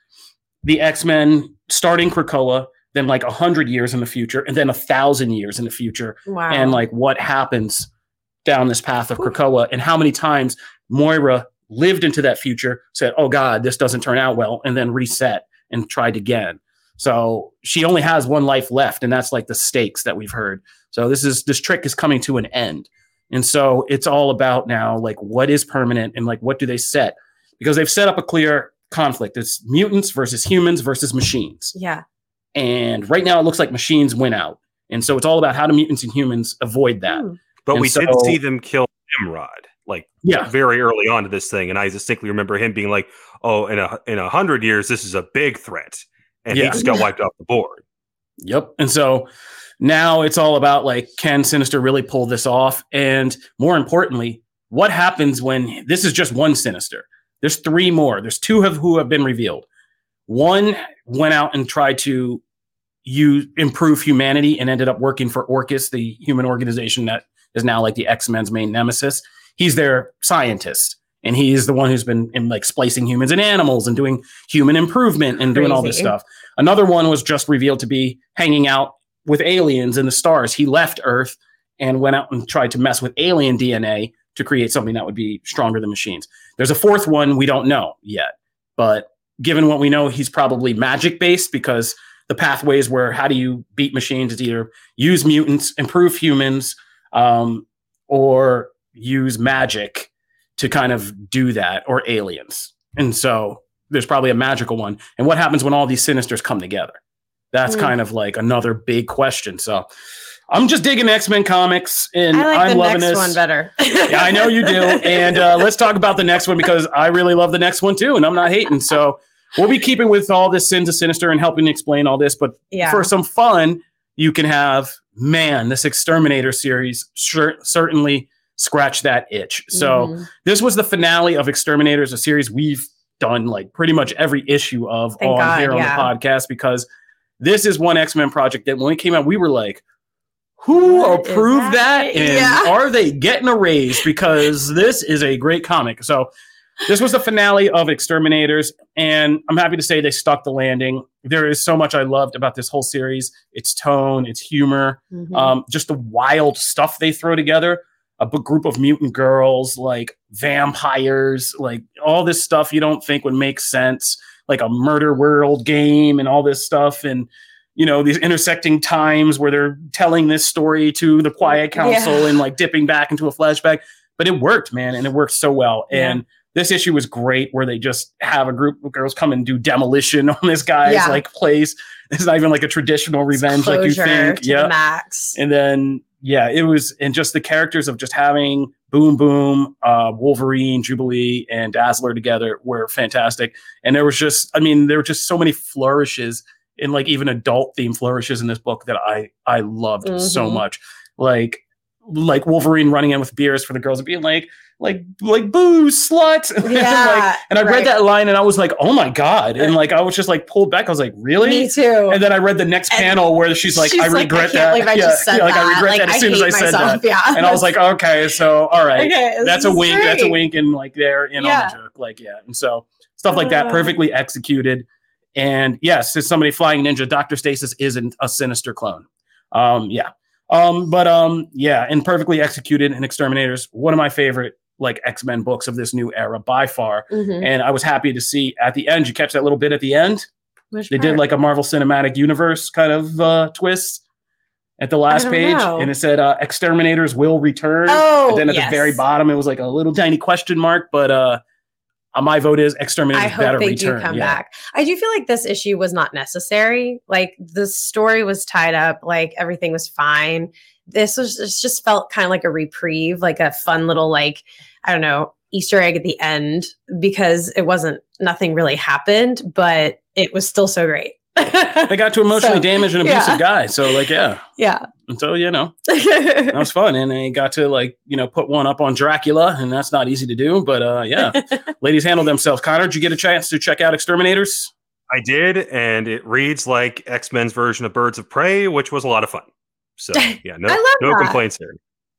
the X Men starting Krakoa, then like a hundred years in the future, and then a thousand years in the future, wow. and like what happens down this path of Krakoa, and how many times Moira lived into that future, said, "Oh God, this doesn't turn out well," and then reset and tried again. So she only has one life left, and that's like the stakes that we've heard. So this is this trick is coming to an end, and so it's all about now like what is permanent and like what do they set because they've set up a clear conflict. It's mutants versus humans versus machines. yeah. And right now, it looks like machines win out. And so it's all about how do mutants and humans avoid that. Hmm. But And we did see them kill Nimrod, like Yeah. very early on to this thing, and I distinctly remember him being like, "Oh, in a in a hundred years, this is a big threat," and he just got wiped off the board. Yep. And so now it's all about like, can Sinister really pull this off? And more importantly, what happens when this is just one Sinister? There's three more. There's two of who have been revealed. One went out and tried to use improve humanity and ended up working for Orchis, the human organization that is now like the X Men's main nemesis. He's their scientist, and he's the one who's been in like splicing humans and animals and doing human improvement and doing all this stuff. Another one was just revealed to be hanging out with aliens in the stars. He left Earth and went out and tried to mess with alien DNA to create something that would be stronger than machines. There's a fourth one we don't know yet, but given what we know, he's probably magic based because the pathways where how do you beat machines is either use mutants, improve humans, um, or use magic to kind of do that, or aliens. And so there's probably a magical one. And what happens when all these sinisters come together? That's Hmm. kind of like another big question. So I'm just digging X Men comics, and I like I'm the loving next this. one better. <laughs> yeah, I know you do. And uh, let's talk about the next one because I really love the next one too, and I'm not hating. So we'll be keeping with all this sins of sinister and helping explain all this. But yeah. for some fun, you can have man, this X-Terminator series sure, certainly scratch that itch. So Mhm. this was the finale of X-Terminators, a series we've done like pretty much every issue of Thank on God, here on yeah. the podcast because this is one X Men project that when it came out, we were like, who What approved that? that? And Yeah. <laughs> are they getting a raise? Because this is a great comic. So this was the finale of X-Terminators, and I'm happy to say they stuck the landing. There is so much I loved about this whole series its tone, its humor, Mhm. um, just the wild stuff they throw together. A group of mutant girls, like vampires, like all this stuff you don't think would make sense, like a murder world game and all this stuff. And, you know, these intersecting times where they're telling this story to the Quiet Council Yeah. and like dipping back into a flashback. But it worked, man, and it worked so well. Yeah. And this issue was great where they just have a group of girls come and do demolition <laughs> on this guy's Yeah. like place. It's not even like a traditional revenge like you think. Yeah. max. And then yeah, it was and just the characters of just having Boom Boom, uh, Wolverine, Jubilee, and Dazzler together were fantastic. And there was just, I mean, there were just so many flourishes in like even adult theme flourishes in this book that I I loved so Mhm. much. Like like Wolverine running in with beers for the girls and being like like like boo slut. <laughs> And, Yeah, like, and I right. read that line and I was like, oh my god! And like I was just like pulled back. I was like, really? Me too. And then I read the next And panel where she's like, She's I regret I can't that. I yeah, just said yeah, like that. I regret Like, that as soon as I said myself. that. Yeah. And I was like, okay, so all right. okay, That's a is wink. That's a wink and like there in Yeah. on the joke. Like, yeah. And so stuff like that Uh. perfectly executed. And yes, as somebody flying ninja, Dr. Stasis isn't a sinister clone. Um, yeah. Um, but um, yeah, and perfectly executed in X-Terminators, one of my favorite like X-Men books of this new era by far. Mhm. And I was happy to see at the end, you catch that little bit at the end? Which They did like a Marvel Cinematic Universe kind of uh, twist at the last page, know. and it said uh, "X-Terminators will return." Oh, and then at yes. the very bottom, it was like a little tiny question mark. But uh, uh, my vote is X-Terminators I better hope they return. do come yeah. back. I do feel like this issue was not necessary. Like the story was tied up, like everything was fine. This was this just felt kind of like a reprieve, like a fun little like I don't know Easter egg at the end because it wasn't nothing really happened, but it was still so great. They got to <laughs> emotionally So, damage an yeah. abusive guy, so like yeah, yeah. and so you know <laughs> that was fun, and they got to like you know put one up on Dracula, and that's not easy to do, but uh, yeah, <laughs> ladies handle themselves. Connor, did you get a chance to check out X-Terminators? I did, and it reads like X Men's version of Birds of Prey, which was a lot of fun. So <laughs> yeah, no, I love no that. complaints there.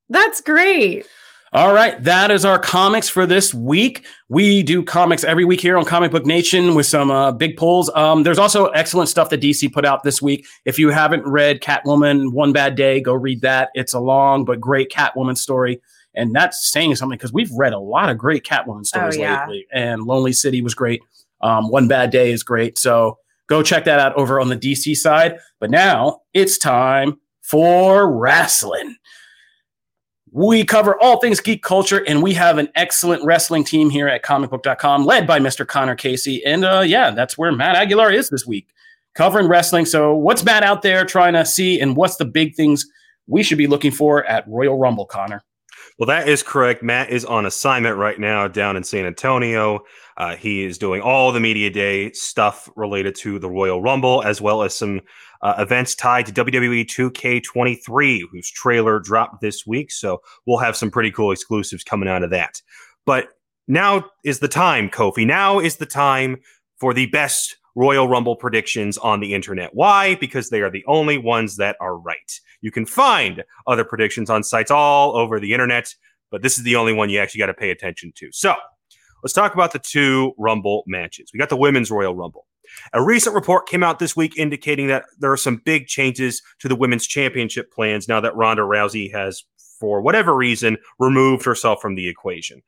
That's great. All right, that is our comics for this week. We do comics every week here on Comic Book Nation with some uh, big pulls. Um, there's also excellent stuff that DC put out this week. If you haven't read Catwoman One Bad Day, go read that. It's a long but great Catwoman story. And that's saying something because we've read a lot of great Catwoman stories yeah. lately. And Lonely City was great. Um, One Bad Day is great. So go check that out over on the DC side. But now it's time for wrestling. We cover all things geek culture, and we have an excellent wrestling team here at comicbook.com, led by Mr. Connor Casey. And uh, yeah, that's where Matt Aguilar is this week, covering wrestling. So, what's Matt out there trying to see, and what's the big things we should be looking for at Royal Rumble, Connor? Well, that is correct. Matt is on assignment right now down in San Antonio. Uh, he is doing all the media day stuff related to the Royal Rumble, as well as some uh, events tied to WWE 2K23, whose trailer dropped this week. So we'll have some pretty cool exclusives coming out of that. But now is the time, Kofi. Now is the time for the best Royal Rumble predictions on the internet. Why? Because they are the only ones that are right. You can find other predictions on sites all over the internet, but this is the only one you actually got to pay attention to. So let's talk about the two Rumble matches. We got the Women's Royal Rumble. A recent report came out this week indicating that there are some big changes to the women's championship plans now that Ronda Rousey has, for whatever reason, removed herself from the equation.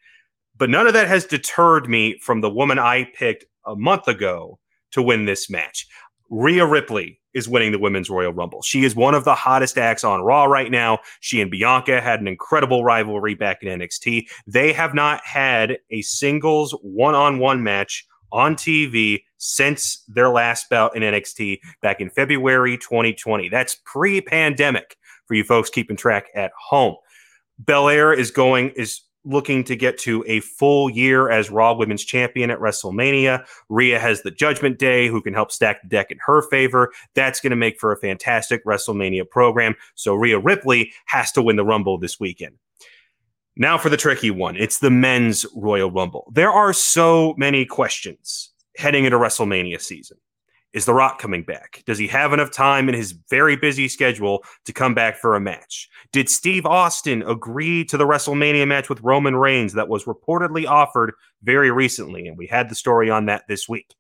But none of that has deterred me from the woman I picked a month ago to win this match. Rhea Ripley is winning the Women's Royal Rumble. She is one of the hottest acts on Raw right now. She and Bianca had an incredible rivalry back in NXT. They have not had a singles one on one match on TV since their last bout in NXT back in February 2020. That's pre pandemic for you folks keeping track at home. Belair is going, is looking to get to a full year as Raw Women's Champion at WrestleMania. Rhea has the Judgment Day, who can help stack the deck in her favor. That's going to make for a fantastic WrestleMania program. So Rhea Ripley has to win the Rumble this weekend. Now for the tricky one. It's the men's Royal Rumble. There are so many questions heading into WrestleMania season. Is The Rock coming back? Does he have enough time in his very busy schedule to come back for a match? Did Steve Austin agree to the WrestleMania match with Roman Reigns that was reportedly offered very recently? And we had the story on that this week.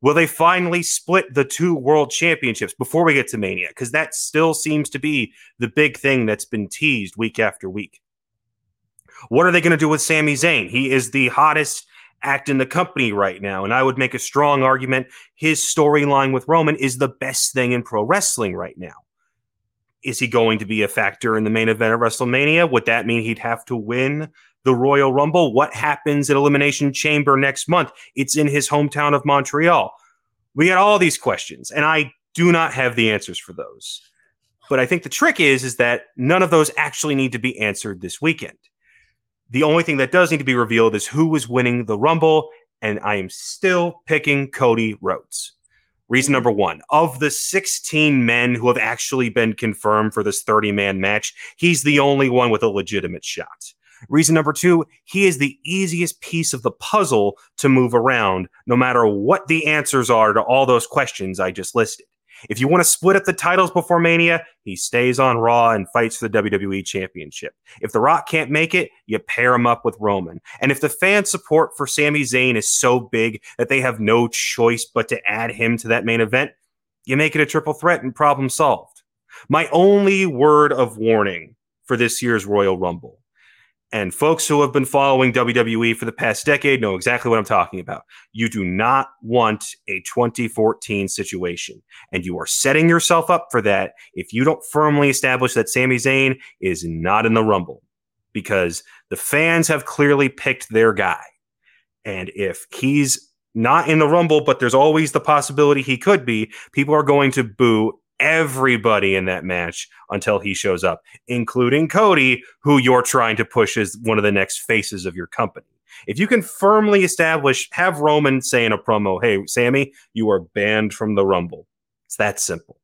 Will they finally split the two world championships before we get to Mania? Because that still seems to be the big thing that's been teased week after week. What are they going to do with Sami Zayn? He is the hottest act in the company right now. And I would make a strong argument his storyline with Roman is the best thing in pro wrestling right now. Is he going to be a factor in the main event of WrestleMania? Would that mean he'd have to win the Royal Rumble? What happens at Elimination Chamber next month? It's in his hometown of Montreal. We got all these questions, and I do not have the answers for those. But I think the trick is is that none of those actually need to be answered this weekend. The only thing that does need to be revealed is who was winning the Rumble, and I am still picking Cody Rhodes. Reason number one of the 16 men who have actually been confirmed for this 30 man match, he's the only one with a legitimate shot. Reason number two, he is the easiest piece of the puzzle to move around, no matter what the answers are to all those questions I just listed. If you want to split up the titles before Mania, he stays on Raw and fights for the WWE Championship. If The Rock can't make it, you pair him up with Roman. And if the fan support for Sami Zayn is so big that they have no choice but to add him to that main event, you make it a triple threat and problem solved. My only word of warning for this year's Royal Rumble and folks who have been following WWE for the past decade know exactly what I'm talking about. You do not want a 2014 situation, and you are setting yourself up for that if you don't firmly establish that Sami Zayn is not in the Rumble, because the fans have clearly picked their guy. And if he's not in the Rumble, but there's always the possibility he could be, people are going to boo everybody in that match until he shows up, including Cody, who you're trying to push as one of the next faces of your company. If you can firmly establish, have Roman say in a promo, hey, Sami, you are banned from the Rumble. It's that simple.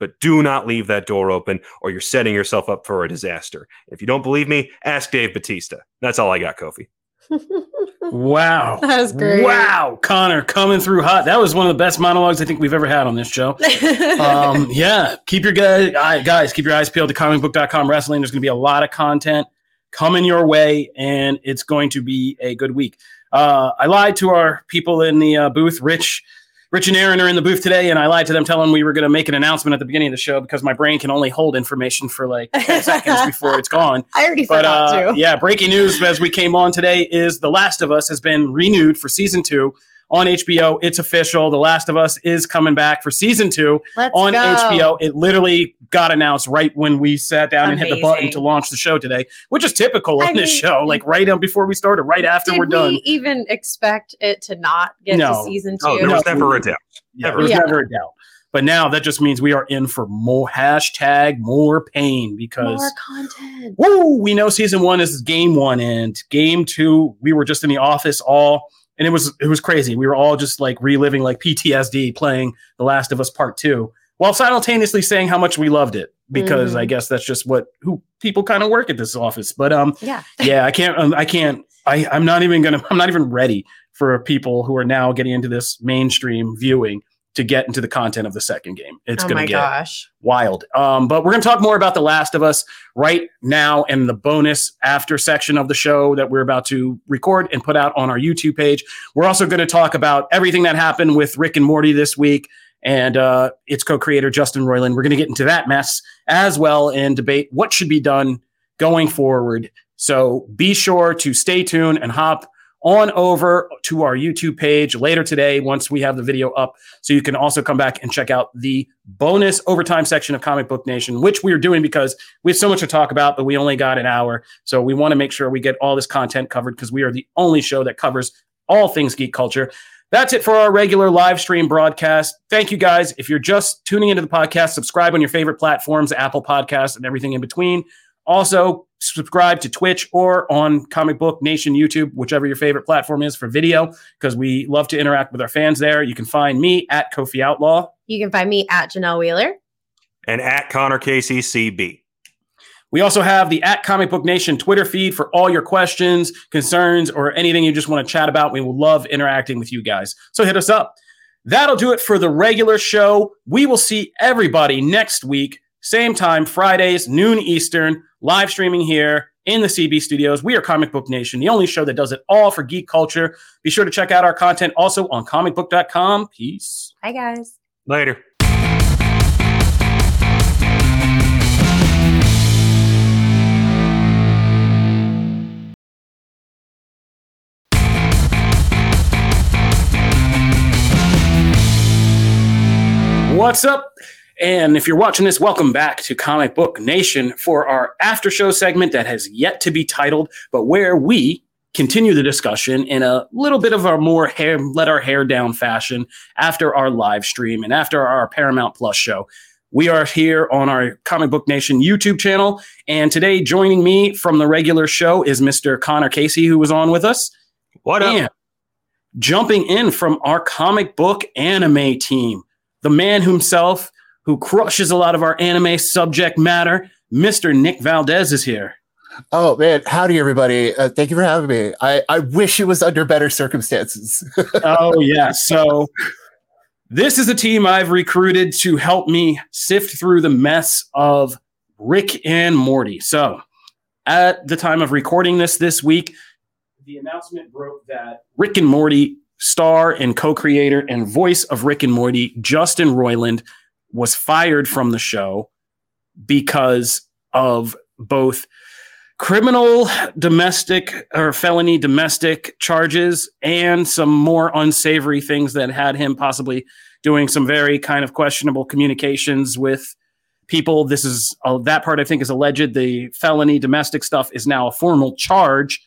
But do not leave that door open or you're setting yourself up for a disaster. If you don't believe me, ask Dave Batista. That's all I got, Kofi. <laughs> Wow. <laughs> That was great. Wow. Connor coming through hot. That was one of the best monologues I think we've ever had on this show. um, <laughs> yeah. Keep your guys, guys, keep your eyes peeled to comicbook.com wrestling. There's going to be a lot of content coming your way, and it's going to be a good week. Uh, I lied to our people in the uh, booth. Rich Rich and Aaron are in the booth today, and I lied to them, telling we were going to make an announcement at the beginning of the show because my brain can only hold information for like 10 <laughs> seconds before it's gone. I already But forgot uh, to. yeah, breaking news as we came on today is The Last of Us has been renewed for season two on HBO. It's official. The Last of Us is coming back for season two Let's on go. HBO. It literally got announced right when we sat down and hit the button to launch the show today, which is typical I on this mean, show. Like right up before we started, right after Did we're done. we even expect it to not get No. to season two? Oh, there No. was never a doubt. Yeah, Never. there's Yeah. never a doubt. But now that just means we are in for more hashtag more pain because More content. woo, we know season one is game one and game two, we were just in the office all and it was it was crazy. We were all just like reliving like PTSD playing The Last of Us Part Two, while simultaneously saying how much we loved it. Because Mhm. I guess that's just what who people kind of work at this office. But um Yeah. <laughs> yeah, I can't. Um, I can't. I, I'm not even gonna. <laughs> I'm not even ready for people who are now getting into this mainstream viewing to get into the content of the second game. It's oh going to get gosh. wild. Um, but we're going to talk more about The Last of Us right now in the bonus after section of the show that we're about to record and put out on our YouTube page. We're also going to talk about everything that happened with Rick and Morty this week and uh, its co-creator Justin Roiland. We're going to get into that mess as well and debate what should be done going forward. So be sure to stay tuned and hop on over to our YouTube page later today once we have the video up. So you can also come back and check out the bonus overtime section of Comic Book Nation, which we are doing because we have so much to talk about, but we only got an hour. So we want to make sure we get all this content covered because we are the only show that covers all things geek culture. That's it for our regular live stream broadcast. Thank you guys. If you're just tuning into the podcast, subscribe on your favorite platforms, Apple Podcasts, and everything in between. Also, subscribe to Twitch or on Comic Book Nation YouTube, whichever your favorite platform is for video, because we love to interact with our fans there. You can find me at Kofi Outlaw. You can find me at Janelle Wheeler. And at Connor KCCB. We also have the at Comic Book Nation Twitter feed for all your questions, concerns, or anything you just want to chat about. We will love interacting with you guys. So hit us up. That'll do it for the regular show. We will see everybody next week, same time, Fridays, noon Eastern, live streaming here in the CB studios. We are Comic Book Nation, the only show that does it all for geek culture. Be sure to check out our content also on comicbook.com. Peace. Hi, guys. Later. What's up? And if you're watching this, welcome back to Comic Book Nation for our after show segment that has yet to be titled, but where we continue the discussion in a little bit of a more hair, let our hair down fashion after our live stream and after our Paramount Plus show. We are here on our Comic Book Nation YouTube channel. And today, joining me from the regular show is Mr. Connor Casey, who was on with us. What up? And jumping in from our comic book anime team, the man himself who crushes a lot of our anime subject matter, Mr. Nick Valdez is here. Oh man, howdy everybody! Uh, thank you for having me. I I wish it was under better circumstances. <laughs> oh yeah, so this is a team I've recruited to help me sift through the mess of Rick and Morty. So at the time of recording this this week, the announcement broke that Rick and Morty star and co-creator and voice of Rick and Morty, Justin Roiland, was fired from the show because of both criminal domestic or felony domestic charges and some more unsavory things that had him possibly doing some very kind of questionable communications with people. This is uh, that part i think is alleged. The felony domestic stuff is now a formal charge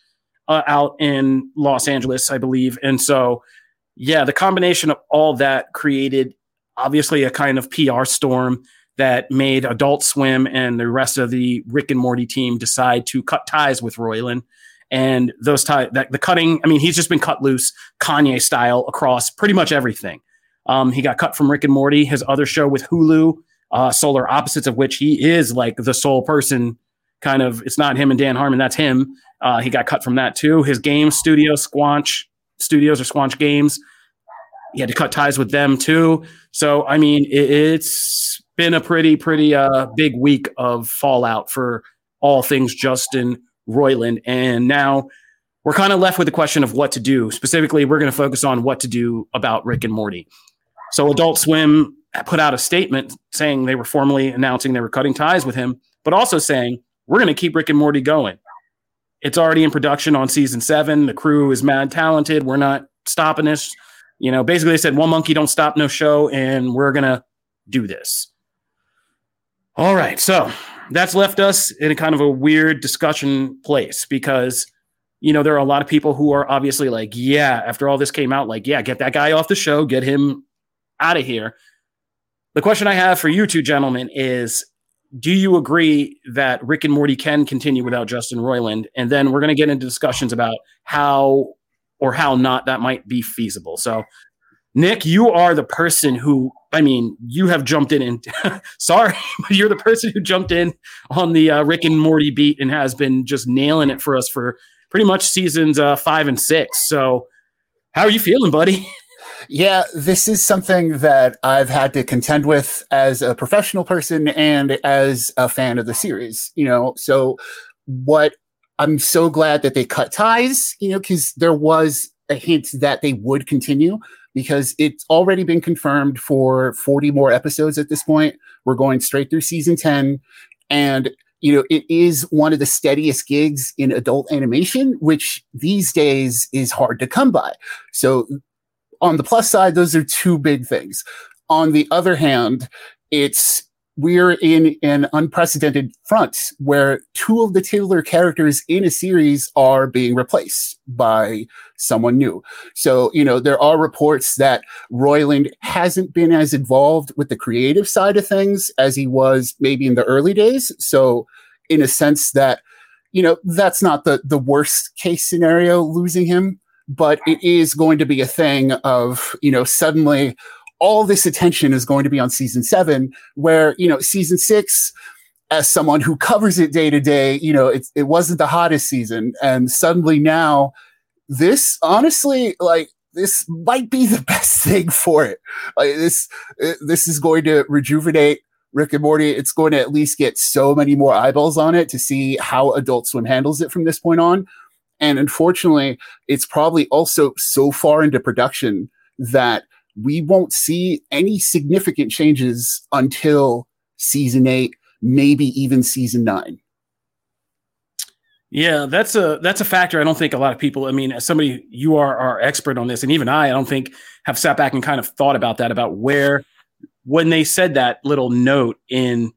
uh, out in los angeles i believe. And so yeah the combination of all that created obviously a kind of pr storm that made Adult Swim and the rest of the Rick and Morty team decide to cut ties with Roiland. And those ties, that the cutting, I mean, he's just been cut loose Kanye style across pretty much everything. Um, he got cut from Rick and Morty, his other show with Hulu, uh, Solar Opposites, of which he is like the sole person. Kind of, it's not him and Dan Harmon, that's him. Uh, he got cut from that too. His game studio, Squanch Studios or Squanch Games, he had to cut ties with them too. So, I mean, it, it's been a pretty, pretty uh, big week of fallout for all things Justin Roiland. And now we're kind of left with the question of what to do. Specifically, we're going to focus on what to do about Rick and Morty. So, Adult Swim put out a statement saying they were formally announcing they were cutting ties with him, but also saying, we're going to keep Rick and Morty going. It's already in production on season seven. The crew is mad talented. We're not stopping this. You know, basically, they said, one monkey don't stop no show, and we're to do this. All right. So that's left us in a kind of a weird discussion place because, you know, there are a lot of people who are obviously like, yeah, after all this came out, like, yeah, get that guy off the show, get him out of here. The question I have for you two gentlemen is do you agree that Rick and Morty can continue without Justin Roiland? And then we're going to get into discussions about how or how not that might be feasible. So, Nick, you are the person who, I mean, you have jumped in and <laughs> sorry, but you're the person who jumped in on the uh, Rick and Morty beat and has been just nailing it for us for pretty much seasons uh, five and six. So, how are you feeling, buddy? <laughs> Yeah, this is something that I've had to contend with as a professional person and as a fan of the series. You know, so what I'm so glad that they cut ties, you know, because there was a hint that they would continue because it's already been confirmed for 40 more episodes at this point. We're going straight through season 10. And, you know, it is one of the steadiest gigs in adult animation, which these days is hard to come by. So, on the plus side, those are two big things. On the other hand, it's we're in an unprecedented front where two of the titular characters in a series are being replaced by someone new. So, you know, there are reports that Roiland hasn't been as involved with the creative side of things as he was maybe in the early days. So, in a sense that, you know, that's not the, the worst case scenario losing him, but it is going to be a thing of, you know, suddenly all this attention is going to be on season seven, where, you know, season six, as someone who covers it day to day, you know, it, it wasn't the hottest season. And suddenly now, this honestly, like, this might be the <laughs> best thing for it. Like this, this is going to rejuvenate Rick and Morty. It's going to at least get so many more eyeballs on it to see how Adult Swim handles it from this point on. And unfortunately, it's probably also so far into production that we won't see any significant changes until season eight, maybe even season nine. Yeah, that's a that's a factor. I don't think a lot of people. I mean, as somebody you are our expert on this, and even I, I don't think have sat back and kind of thought about that about where when they said that little note in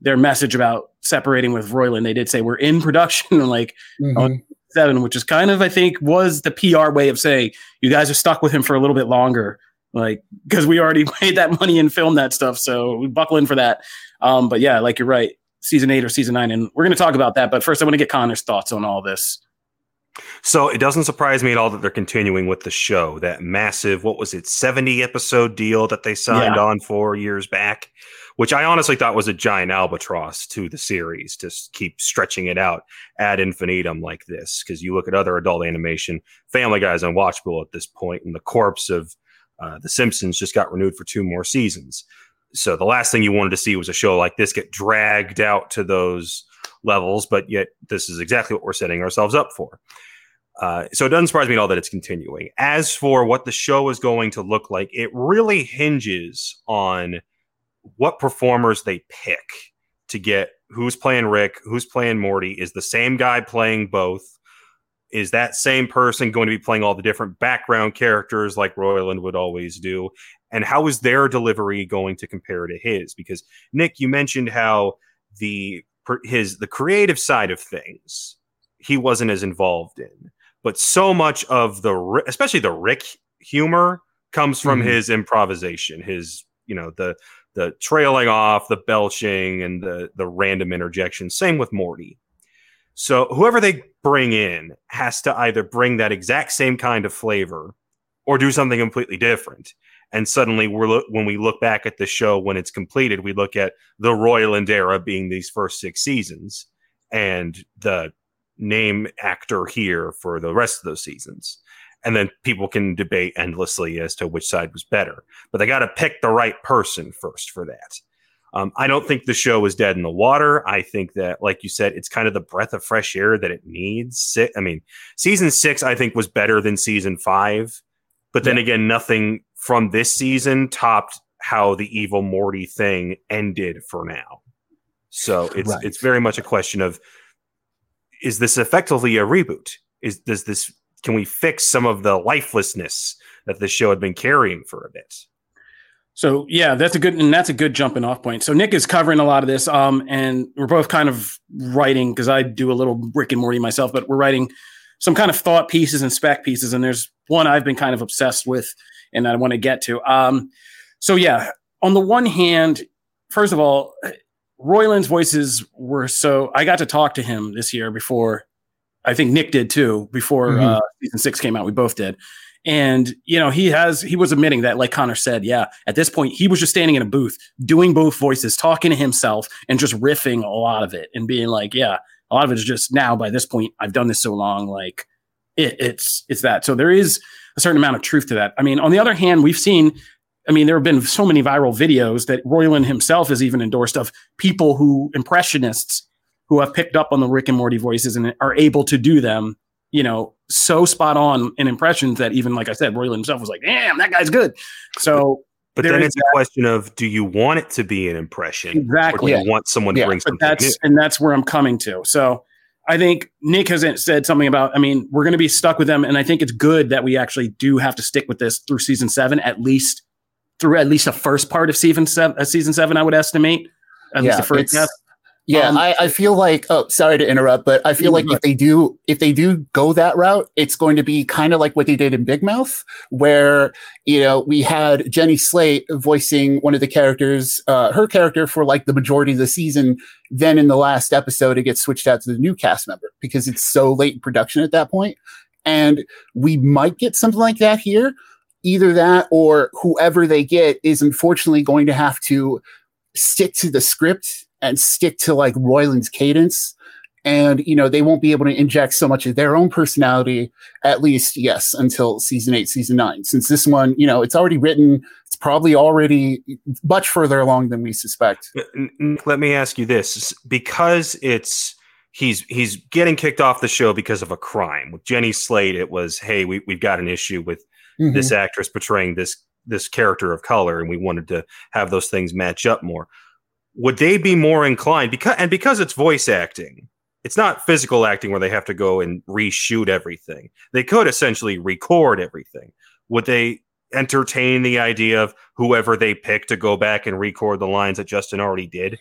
their message about separating with Roiland, they did say we're in production <laughs> like mm-hmm. on seven, which is kind of I think was the PR way of saying you guys are stuck with him for a little bit longer like because we already <laughs> made that money and filmed that stuff so we buckle in for that. Um but yeah like you're right season eight or season nine and we're going to talk about that but first i want to get connor's thoughts on all this. So it doesn't surprise me at all that they're continuing with the show that massive what was it 70 episode deal that they signed yeah. on for years back? Which i honestly thought was a giant albatross to the series to keep stretching it out ad infinitum like this because you look at other adult animation family guys unwatchable at this point and the corpse of uh, the Simpsons just got renewed for two more seasons. So the last thing you wanted to see was a show like this get dragged out to those levels, but yet this is exactly what we're setting ourselves up for. Uh, so it doesn't surprise me at all that it's continuing. As for what the show is going to look like, it really hinges on what performers they pick to get who's playing Rick, who's playing Morty. Is the same guy playing both? Is that same person going to be playing all the different background characters like Roiland would always do? And how is their delivery going to compare to his? Because Nick, you mentioned how the his the creative side of things he wasn't as involved in, but so much of the especially the Rick humor comes from mm-hmm. his improvisation, his you know the the trailing off, the belching, and the the random interjections. Same with Morty. So whoever they bring in has to either bring that exact same kind of flavor or do something completely different. And suddenly, we're lo- when we look back at the show when it's completed, we look at the Roiland era being these first six seasons, and the name actor here for the rest of those seasons. And then people can debate endlessly as to which side was better, but they got to pick the right person first for that. Um, I don't think the show is dead in the water. I think that, like you said, it's kind of the breath of fresh air that it needs. I mean, season six, I think, was better than season five. But then yeah. again, nothing from this season topped how the evil Morty thing ended for now. So it's right. it's very much a question of is this effectively a reboot? Is does this can we fix some of the lifelessness that the show had been carrying for a bit? So yeah, that's a good and that's a good jumping off point. So Nick is covering a lot of this, um, and we're both kind of writing because I do a little Rick and Morty myself, but we're writing some kind of thought pieces and spec pieces. And there's one I've been kind of obsessed with, and I want to get to. Um, so yeah, on the one hand, first of all, Roiland's voices were so I got to talk to him this year before. I think Nick did too before mm-hmm. uh, season six came out. We both did, and, you know, he has, he was admitting that, like Connor said, yeah, at this point, he was just standing in a booth doing both voices, talking to himself and just riffing a lot of it and being like, yeah, a lot of it is just now by this point, I've done this so long. Like, it, it's it's that. So there is a certain amount of truth to that. I mean, on the other hand, we've seen. I mean, there have been so many viral videos that Roiland himself has even endorsed of people who impressionists who have picked up on the Rick and Morty voices and are able to do them, you know, so spot on in impressions that even like I said, Roiland himself was like, "Damn, that guy's good." So but then it's that. a question of do you want it to be an impression? Exactly. Or do you want someone yeah. to bring something that's, new? And that's where I'm coming to. So I think Nick has said something about, I mean, we're going to be stuck with them. And I think it's good that we actually do have to stick with this through season seven, at least through at least the first part of season seven, uh, season seven, I would estimate. At yeah, least the first half. Yeah, um, I, I feel like oh sorry to interrupt, but I feel like if they do if they do go that route, it's going to be kind of like what they did in Big Mouth, where you know we had Jenny Slate voicing one of the characters, uh, her character for like the majority of the season. Then in the last episode, it gets switched out to the new cast member because it's so late in production at that. And we might get something like that here. Either that or whoever they get is unfortunately going to have to stick to the script and stick to like Roiland's cadence. And, you know, they won't be able to inject so much of their own personality, at least, yes, until season eight, season nine. Since this one, you know, it's already written, it's probably already much further along than we suspect. Let me ask you this because it's, he's he's getting kicked off the show because of a crime. With Jenny Slate, it was, hey, we, we've got an issue with mm-hmm. this actress portraying this this character of color, and we wanted to have those things match up more would they be more inclined because and because it's voice acting it's not physical acting where they have to go and reshoot everything. They could essentially record everything. Would they entertain the idea of whoever they pick to go back and record the lines that justin already did?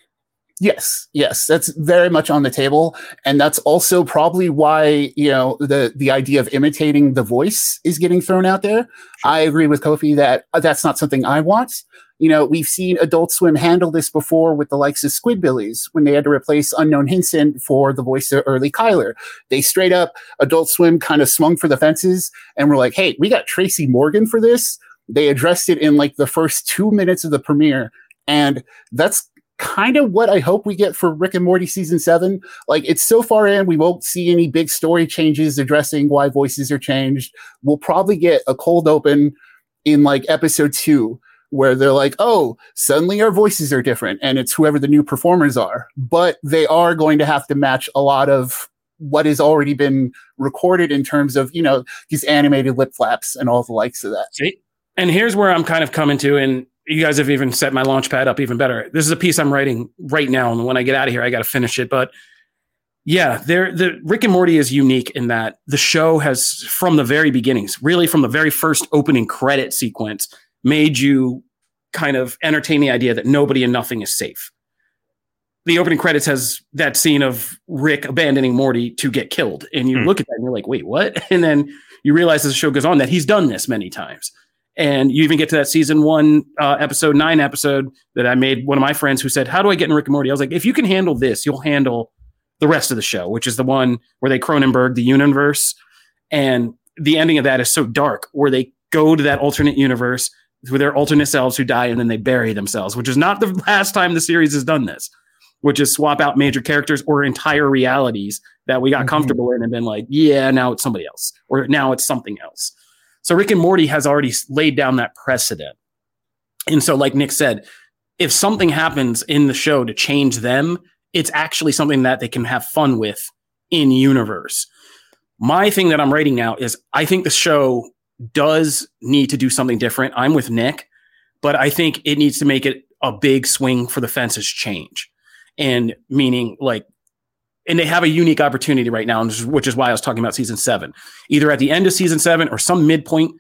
Yes, yes, that's very much on the table, and that's also probably why you know the the idea of imitating the voice is getting thrown out there. I agree with Kofi that that's not something I want. You know, we've seen Adult Swim handle this before with the likes of Squidbillies when they had to replace Unknown Hinson for the voice of Early Cuyler. They straight up Adult Swim kind of swung for the fences and were like, "Hey, we got Tracy Morgan for this." They addressed it in like the first two minutes of the premiere, and that's kind of what I hope we get for Rick and Morty season seven. Like it's so far in, we won't see any big story changes addressing why voices are changed. We'll probably get a cold open in like episode two where they're like, oh, suddenly our voices are different and it's whoever the new performers are. But they are going to have to match a lot of what has already been recorded in terms of, you know, these animated lip flaps and all the likes of that. See? And here's where I'm kind of coming to, and you guys have even set my launch pad up even better. This is a piece I'm writing right now, and when I get out of here, I got to finish it. But yeah, there the Rick and Morty is unique in that the show has from the very beginnings, really from the very first opening credit sequence, made you kind of entertain the idea that nobody and nothing is safe. The opening credits has that scene of Rick abandoning Morty to get killed, and you mm. look at that and you're like, "Wait, what?" <laughs> And then you realize as the show goes on that he's done this many times. And you even get to that season one, uh, episode nine episode that I made one of my friends who said, How do I get in Rick and Morty? I was like, If you can handle this, you'll handle the rest of the show, which is the one where they Cronenberg the universe. And the ending of that is so dark, where they go to that alternate universe with their alternate selves who die and then they bury themselves, which is not the <laughs> last time the series has done this, which is swap out major characters or entire realities that we got mm-hmm. comfortable in and been like, yeah, now it's somebody else, or now it's something else. So Rick and Morty has already laid down that precedent. And so, like Nick said, if something happens in the show to change them, it's actually something that they can have fun with in universe. My thing that I'm writing now is I think the show does need to do something different. I'm with Nick, but I think it needs to make it a big swing for the fences change. And meaning like and they have a unique opportunity right now, which is why I was talking about season seven. Either at the end of season seven or some midpoint.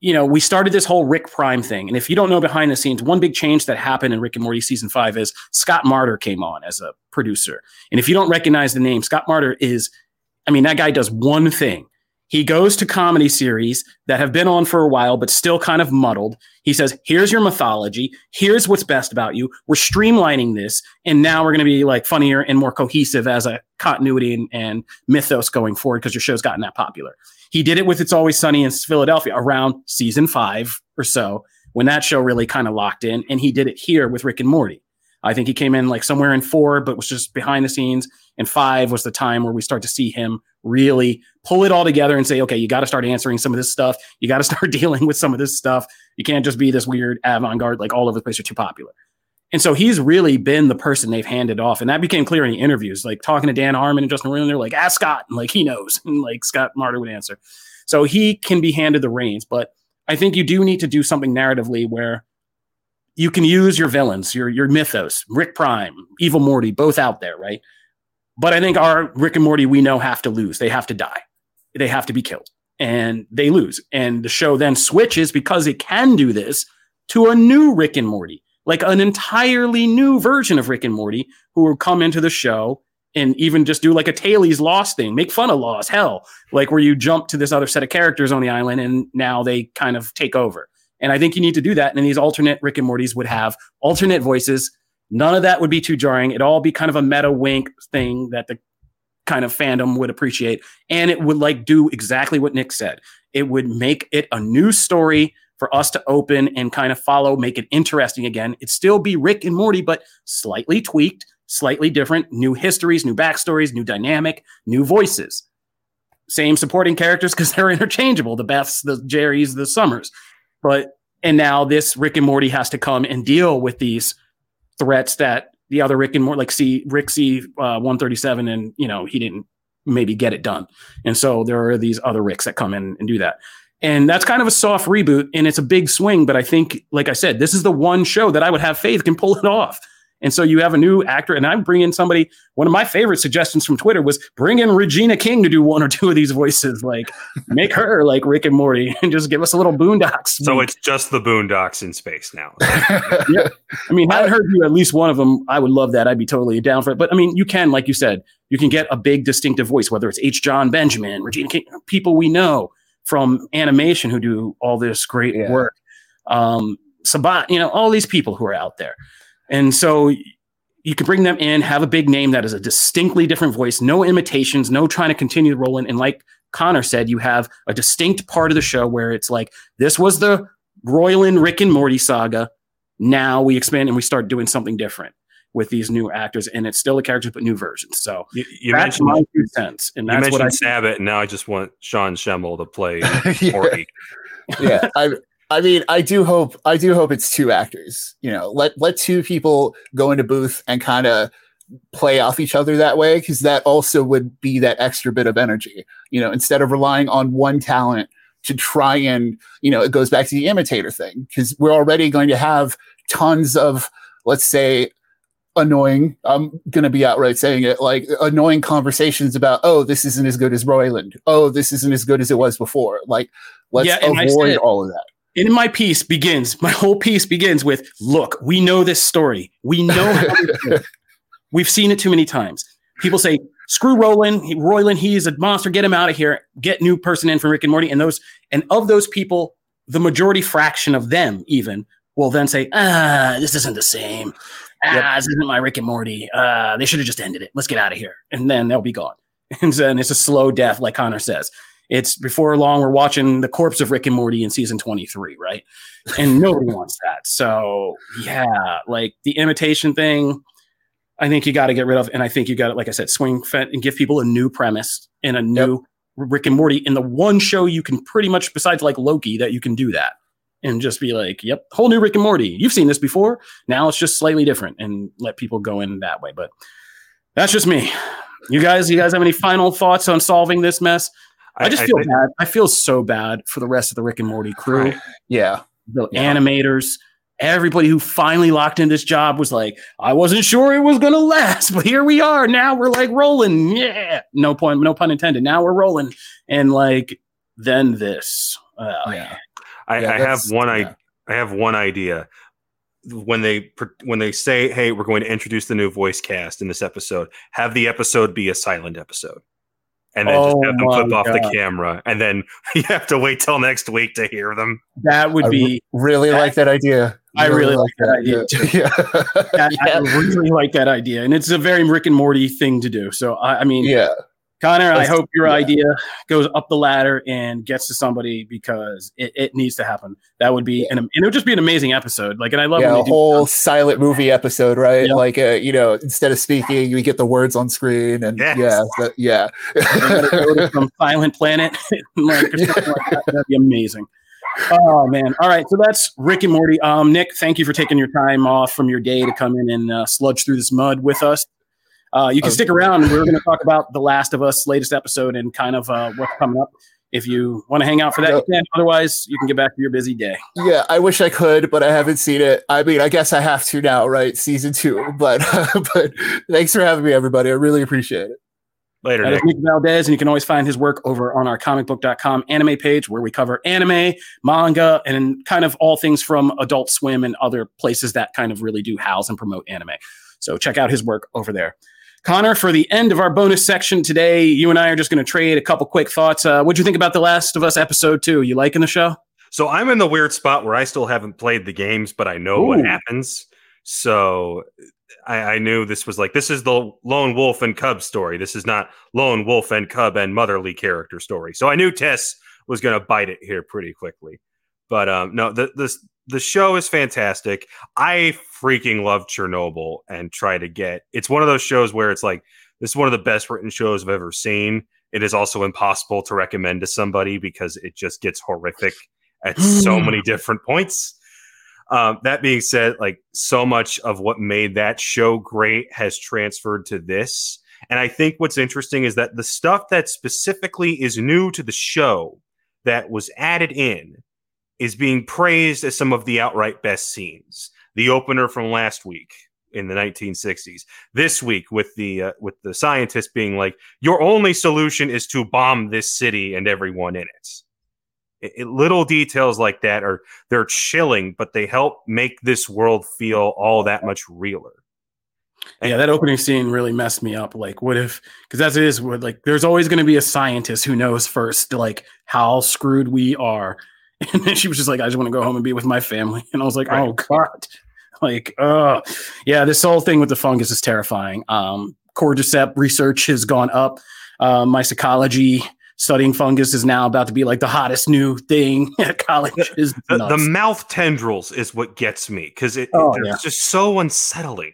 You know, we started this whole Rick Prime thing, and if you don't know behind the scenes, one big change that happened in Rick and Morty season five is Scott Marder came on as a producer. And if you don't recognize the name, Scott Marder is, I mean, that guy does one thing. He goes to comedy series that have been on for a while, but still kind of muddled. He says, Here's your mythology. Here's what's best about you. We're streamlining this. And now we're going to be like funnier and more cohesive as a continuity and, and mythos going forward because your show's gotten that popular. He did it with It's Always Sunny in Philadelphia around season five or so when that show really kind of locked in. And he did it here with Rick and Morty. I think he came in like somewhere in four, but was just behind the scenes. And five was the time where we start to see him really pull it all together and say, okay, you got to start answering some of this stuff. You got to start <laughs> dealing with some of this stuff. You can't just be this weird avant garde, like all over the place. You're too popular. And so he's really been the person they've handed off. And that became clear in the interviews, like talking to Dan Harmon and Justin Roiland, they're like, ask Scott. And like he knows. <laughs> And like Scott Marder would answer. So he can be handed the reins. But I think you do need to do something narratively where you can use your villains, your your mythos, Rick Prime, Evil Morty, both out there, right? But I think our Rick and Morty we know have to lose. They have to die. They have to be killed. And they lose. And the show then switches because it can do this to a new Rick and Morty like an entirely new version of Rick and Morty who will come into the show and even just do like a Tailies Lost thing, make fun of Lost, hell, like where you jump to this other set of characters on the island and now they kind of take over. And I think you need to do that. And these alternate Rick and Mortys would have alternate voices. None of that would be too jarring. It'd all be kind of a meta wink thing that the kind of fandom would appreciate. And it would like do exactly what Nick said. It would make it a new story for us to open and kind of follow, make it interesting again. It'd still be Rick and Morty, but slightly tweaked, slightly different, new histories, new backstories, new dynamic, new voices. Same supporting characters because <laughs> they're interchangeable the Beths, the Jerrys, the Summers. But, and now this Rick and Morty has to come and deal with these threats that the other Rick and Morty, like see Rick C uh, 137, and, you know, he didn't maybe get it done. And so there are these other Ricks that come in and do that. And that's kind of a soft reboot and it's a big swing. But I think, like I said, this is the one show that I would have faith can pull it off. And so you have a new actor, and I'm bringing somebody. One of my favorite suggestions from Twitter was bring in Regina King to do one or two of these voices, like make her like Rick and Morty, and just give us a little Boondocks. So it's just the Boondocks in space now. <laughs> yeah, I mean, I heard you at least one of them. I would love that. I'd be totally down for it. But I mean, you can, like you said, you can get a big distinctive voice, whether it's H. Jon Benjamin, Regina King, people we know from animation who do all this great yeah. work. Um, Sabat, you know, all these people who are out there. And so you can bring them in, have a big name that is a distinctly different voice, no imitations, no trying to continue the rolling. And like Connor said, you have a distinct part of the show where it's like, this was the Roiland Rick and Morty saga. Now we expand and we start doing something different with these new actors, and it's still a character but new versions. So you, you that's my two cents, and that's you what I Sabat, and now I just want Sean Schemmel to play <laughs> Morty. yeah, I, I mean, I do hope, I do hope it's two actors. You know, let let two people go into booth and kind of play off each other that way, because that also would be that extra bit of energy. You know, instead of relying on one talent to try and, you know, it goes back to the imitator thing, because we're already going to have tons of, let's say, annoying. I'm gonna be outright saying it, like annoying conversations about, oh, this isn't as good as Roiland. Oh, this isn't as good as it was before. Like, let's yeah, avoid all of that. In my piece begins, my whole piece begins with, look, we know this story. We know <laughs> we've seen it too many times. People say, screw Roiland, he, he's a monster, get him out of here, get new person in from Rick and Morty. And those, and of those people, the majority fraction of them even will then say, ah, this isn't the same ah, yep. this isn't my Rick and Morty. Uh, they should have just ended it. Let's get out of here. And then they'll be gone. <laughs> And then it's a slow death, like Connor says. It's before long, we're watching the corpse of Rick and Morty in season 23, right? And nobody wants that. So, yeah, like the imitation thing, I think you got to get rid of. And I think you got to, like I said, swing fent and give people a new premise and a new yep. Rick and Morty in the one show you can pretty much, besides like Loki, that you can do that and just be like, yep, whole new Rick and Morty. You've seen this before. Now it's just slightly different and let people go in that way. But that's just me. You guys, you guys have any final thoughts on solving this mess? I, I just feel I, bad. I feel so bad for the rest of the Rick and Morty crew. Right. Yeah. The yeah. animators, everybody who finally locked in this job was like, I wasn't sure it was gonna last, <laughs> but here we are. Now we're like rolling. Yeah. No point, no pun intended. Now we're rolling. And like then this. Uh, yeah. I, yeah, I have one. Yeah. I I have one idea. When they when they say, "Hey, we're going to introduce the new voice cast in this episode," have the episode be a silent episode, and then oh just have them flip off the camera, and then <laughs> you have to wait till next week to hear them. That would be I really that, like that idea. I really, like that idea. <laughs> yeah. that, <laughs> yeah. I really like that idea, and it's a very Rick and Morty thing to do. So I, I mean, yeah Connor, I hope your yeah. idea goes up the ladder and gets to somebody because it, it needs to happen. That would be an and it would just be an amazing episode. Like, and I love yeah, when a do whole silent movie episode, right? Yeah. Like, uh, you know, instead of speaking, we get the words on screen, and Yes. yeah, that- yeah. They gotta go to some Silent Planet, <laughs> like, like that. That'd be amazing. Oh man! All right, so that's Rick and Morty. Um, Nick, thank you for taking your time off from your day to come in and uh, sludge through this mud with us. Uh, you can Oh. stick around. We're going to talk about the Last of Us latest episode and kind of uh, what's coming up. If you want to hang out for that, you can. Otherwise, you can get back to your busy day. Yeah, I wish I could, but I haven't seen it. I mean, I guess I have to now, right? Season two. <laughs> But but thanks for having me, everybody. I really appreciate it. Later, That is Nick. Nick Valdez, and you can always find his work over on our comicbook.com anime page where we cover anime, manga, and kind of all things from Adult Swim and other places that kind of really do house and promote anime. So check out his work over there. Connor, for the end of our bonus section today, you and I are just going to trade a couple quick thoughts. Uh, what'd you think about The Last of Us episode two? You liking the show? So I'm in the weird spot where I still haven't played the games, but I know what happens. So I, I knew this was like this is the lone wolf and cub story. This is not lone wolf and cub and motherly character story. So I knew Tess was going to bite it here pretty quickly. But um, no, the the the show is fantastic. I freaking love Chernobyl and try to get. It's one of those shows where it's like this is one of the best written shows I've ever seen. It is also impossible to recommend to somebody because it just gets horrific at so <sighs> many different points. Um, that being said, like so much of what made that show great has transferred to this. And I think what's interesting is that the stuff that specifically is new to the show that was added in is being praised as some of the outright best scenes. The opener from last week in the 1960s. This week with the uh, with the scientists being like, your only solution is to bomb this city and everyone in it. It- it- little details like that are they're chilling, but they help make this world feel all that much realer. Yeah, that opening scene really messed me up. Like, what if? Because as it is, like, there's always going to be a scientist who knows first, like how screwed we are. <laughs> And then she was just like, "I just want to go home and be with my family." And I was like, Right. "Oh God!" Like, uh, yeah, this whole thing with the fungus is terrifying. Um, cordyceps research has gone up. Uh, mycology studying fungus is now about to be like the hottest new thing <laughs> at college. Is The, the mouth tendrils is what gets me because it, Oh, it's yeah. just so unsettling.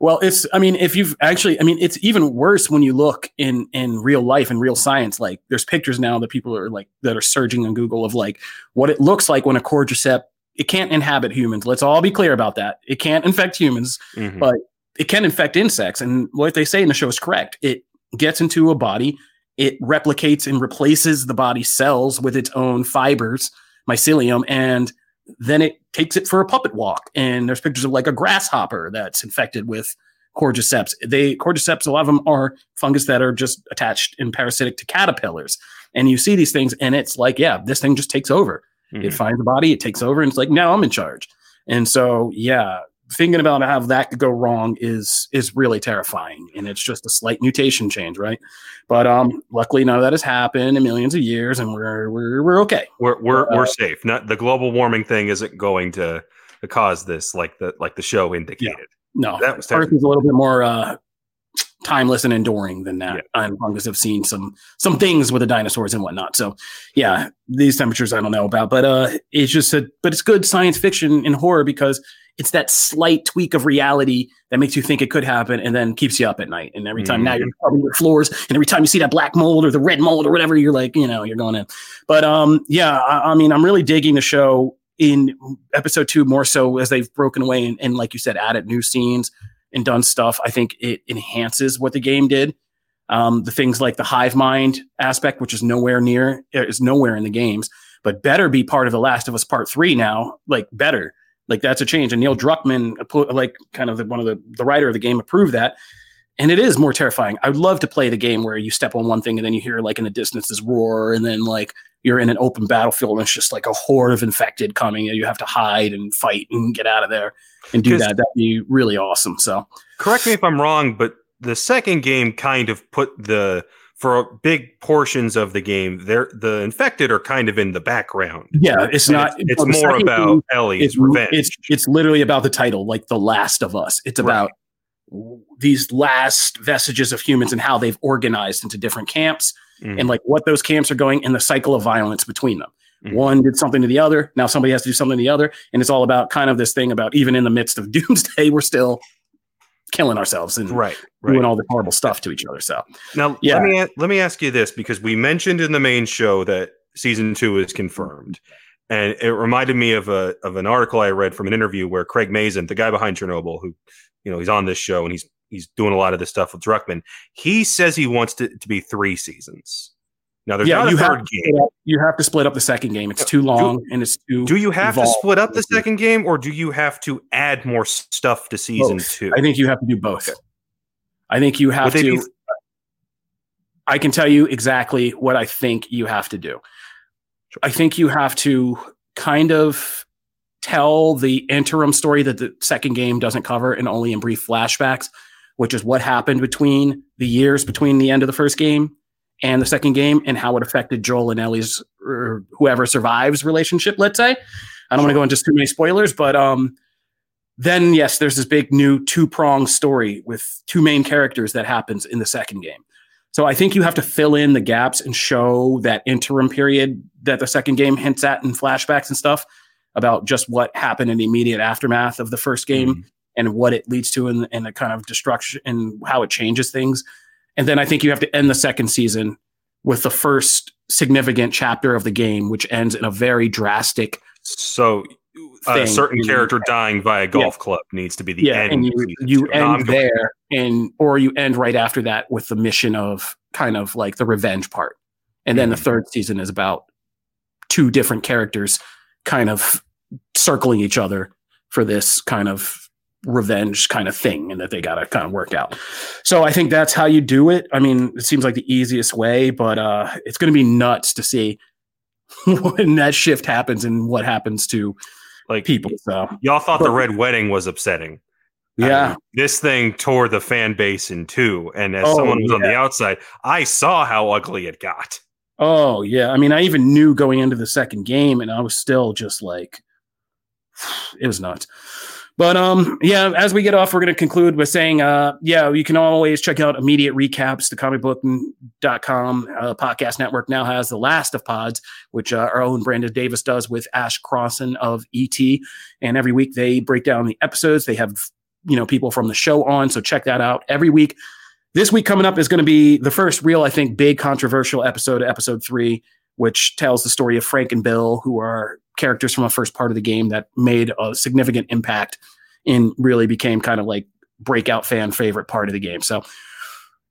Well, it's I mean, if you've actually I mean, it's even worse when you look in in real life and real science. Like there's pictures now that people are like that are surging on Google of like what it looks like when a cordyceps it can't inhabit humans. Let's all be clear about that. It can't infect humans, Mhm. but it can infect insects. And what they say in the show is correct. It gets into a body, it replicates and replaces the body's cells with its own fibers, mycelium, and then it takes it for a puppet walk. And there's pictures of like a grasshopper that's infected with cordyceps. They cordyceps, a lot of them are fungus that are just attached and parasitic to caterpillars. And you see these things, and it's like, yeah, this thing just takes over. It Mhm. finds the body, it takes over, and it's like, now I'm in charge. And so, yeah, thinking about how that could go wrong is is really terrifying. And it's just a slight mutation change, right? But um, luckily, none of that has happened in millions of years, and we're we're we're okay. We're we're Uh, we're safe. Not the global warming thing isn't going to, cause this like the like the show indicated. No, That was Earth is a little bit more uh, timeless and enduring than that. Yeah. And fungus have seen some some things with the dinosaurs and whatnot. So yeah, these temperatures I don't know about, but uh, it's just a but it's good science fiction and horror because it's that slight tweak of reality that makes you think it could happen and then keeps you up at night. And every time now you're covering your floors, and every time you see that black mold or the red mold or whatever, you're like, you know, you're going in. But um, yeah, I, I mean, I'm really digging the show in episode two more so as they've broken away and, and like you said, added new scenes and done stuff. I think it enhances what the game did. Um, the things like the hive mind aspect, which is nowhere near, is nowhere in the games, but better be part of The Last of Us Part Three now. Like better, like that's a change. And Neil Druckmann, like kind of the, one of the the writer of the game, approved that. And it is more terrifying. I would love to play the game where you step on one thing and then you hear like in the distance this roar, and then like you're in an open battlefield and it's just like a horde of infected coming, and you have to hide and fight and get out of there and do that. That'd be really awesome. So Correct me if I'm wrong, but the second game kind of put the for big portions of the game, they're the infected are kind of in the background. yeah, it's And not. It's, it's more about game, Ellie's It's revenge. it's it's literally about the title, like The Last of Us. It's Right. about these last vestiges of humans and how they've organized into different camps mm-hmm. and like what those camps are going and the cycle of violence between them. Mm-hmm. One did something to the other. Now somebody has to do something to the other. And it's all about kind of this thing about even in the midst of <laughs> doomsday, we're still killing ourselves and right, right. doing all the horrible stuff to each other. So now yeah. let me let me ask you this because we mentioned in the main show that season two is confirmed. And it reminded me of a of an article I read from an interview where Craig Mazin, the guy behind Chernobyl, who you know he's on this show and he's he's doing a lot of this stuff with Druckmann. He says he wants it to, to be three seasons. Now there's yeah, not a third game. Up, you have to split up the second game. It's too long do, and it's too. Do you have to split up the second game, or do you have to add more stuff to season both. two? I think you have to do both. I think you have Would to. Be- I can tell you exactly what I think you have to do. I think you have to kind of tell the interim story that the second game doesn't cover and only in brief flashbacks, which is what happened between the years between the end of the first game and the second game and how it affected Joel and Ellie's or whoever survives relationship, let's say. I don't want to go into too many spoilers, but um, then yes, there's this big new two prong story with two main characters that happens in the second game. So I think you have to fill in the gaps and show that interim period that the second game hints at in flashbacks and stuff about just what happened in the immediate aftermath of the first game mm-hmm. and what it leads to and, and the kind of destruction and how it changes things. And then I think you have to end the second season with the first significant chapter of the game, which ends in a very drastic. So a certain character dying via golf yeah. club needs to be the yeah, end. And you, you end there, and or you end right after that with the mission of kind of like the revenge part, and then mm-hmm. the third season is about two different characters kind of circling each other for this kind of revenge kind of thing and that they got to kind of work out. So I think that's how you do it. I mean, it seems like the easiest way, but uh, it's going to be nuts to see <laughs> when that shift happens and what happens to like people. So y'all thought the red wedding was upsetting. Yeah. I mean, this thing tore the fan base in two. And as oh, someone who's yeah. on the outside, I saw how ugly it got. Oh, yeah. I mean, I even knew going into the second game, and I was still just like, <sighs> it was nuts. But um, yeah, as we get off, we're going to conclude with saying, uh, yeah, you can always check out immediate recaps. The comicbook.com uh, podcast network now has the last of pods, which uh, our own Brandon Davis does with Ash Crossan of ET. And every week they break down the episodes. They have, you know, people from the show on. So check that out every week. This week coming up is going to be the first real, I think, big controversial episode, episode three, which tells the story of Frank and Bill, who are characters from the first part of the game that made a significant impact and really became kind of like breakout fan favorite part of the game. So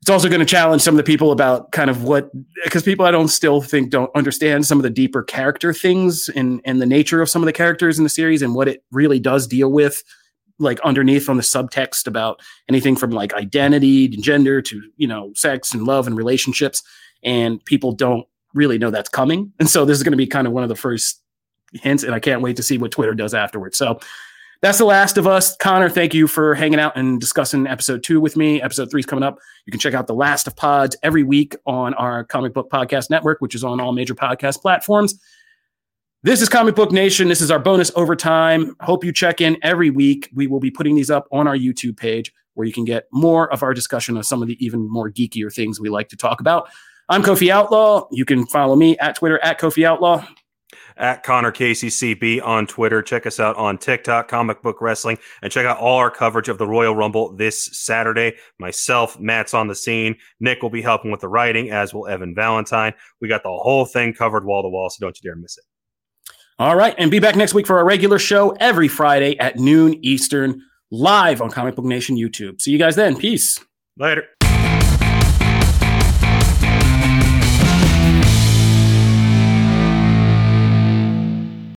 it's also going to challenge some of the people about kind of what because people I don't still think don't understand some of the deeper character things and and the nature of some of the characters in the series and what it really does deal with like underneath on the subtext about anything from like identity and gender to you know sex and love and relationships and people don't really know that's coming and so this is going to be kind of one of the first hints, and I can't wait to see what Twitter does afterwards. So that's The Last of Us. Connor, thank you for hanging out and discussing episode two with me. Episode three is coming up. You can check out The Last of Pods every week on our comic book podcast network, which is on all major podcast platforms. This is Comic Book Nation. This is our bonus overtime. Hope you check in every week. We will be putting these up on our YouTube page where you can get more of our discussion of some of the even more geekier things we like to talk about. I'm Kofi Outlaw. You can follow me at Twitter at Kofi Outlaw at Connor KCCB on Twitter. Check us out on TikTok, Comic Book Wrestling, and check out all our coverage of the Royal Rumble this Saturday. Myself, Matt's on the scene. Nick will be helping with the writing, as will Evan Valentine. We got the whole thing covered wall to wall, so don't you dare miss it. All right, and be back next week for our regular show every Friday at noon Eastern, live on Comic Book Nation YouTube. See you guys then. Peace. Later.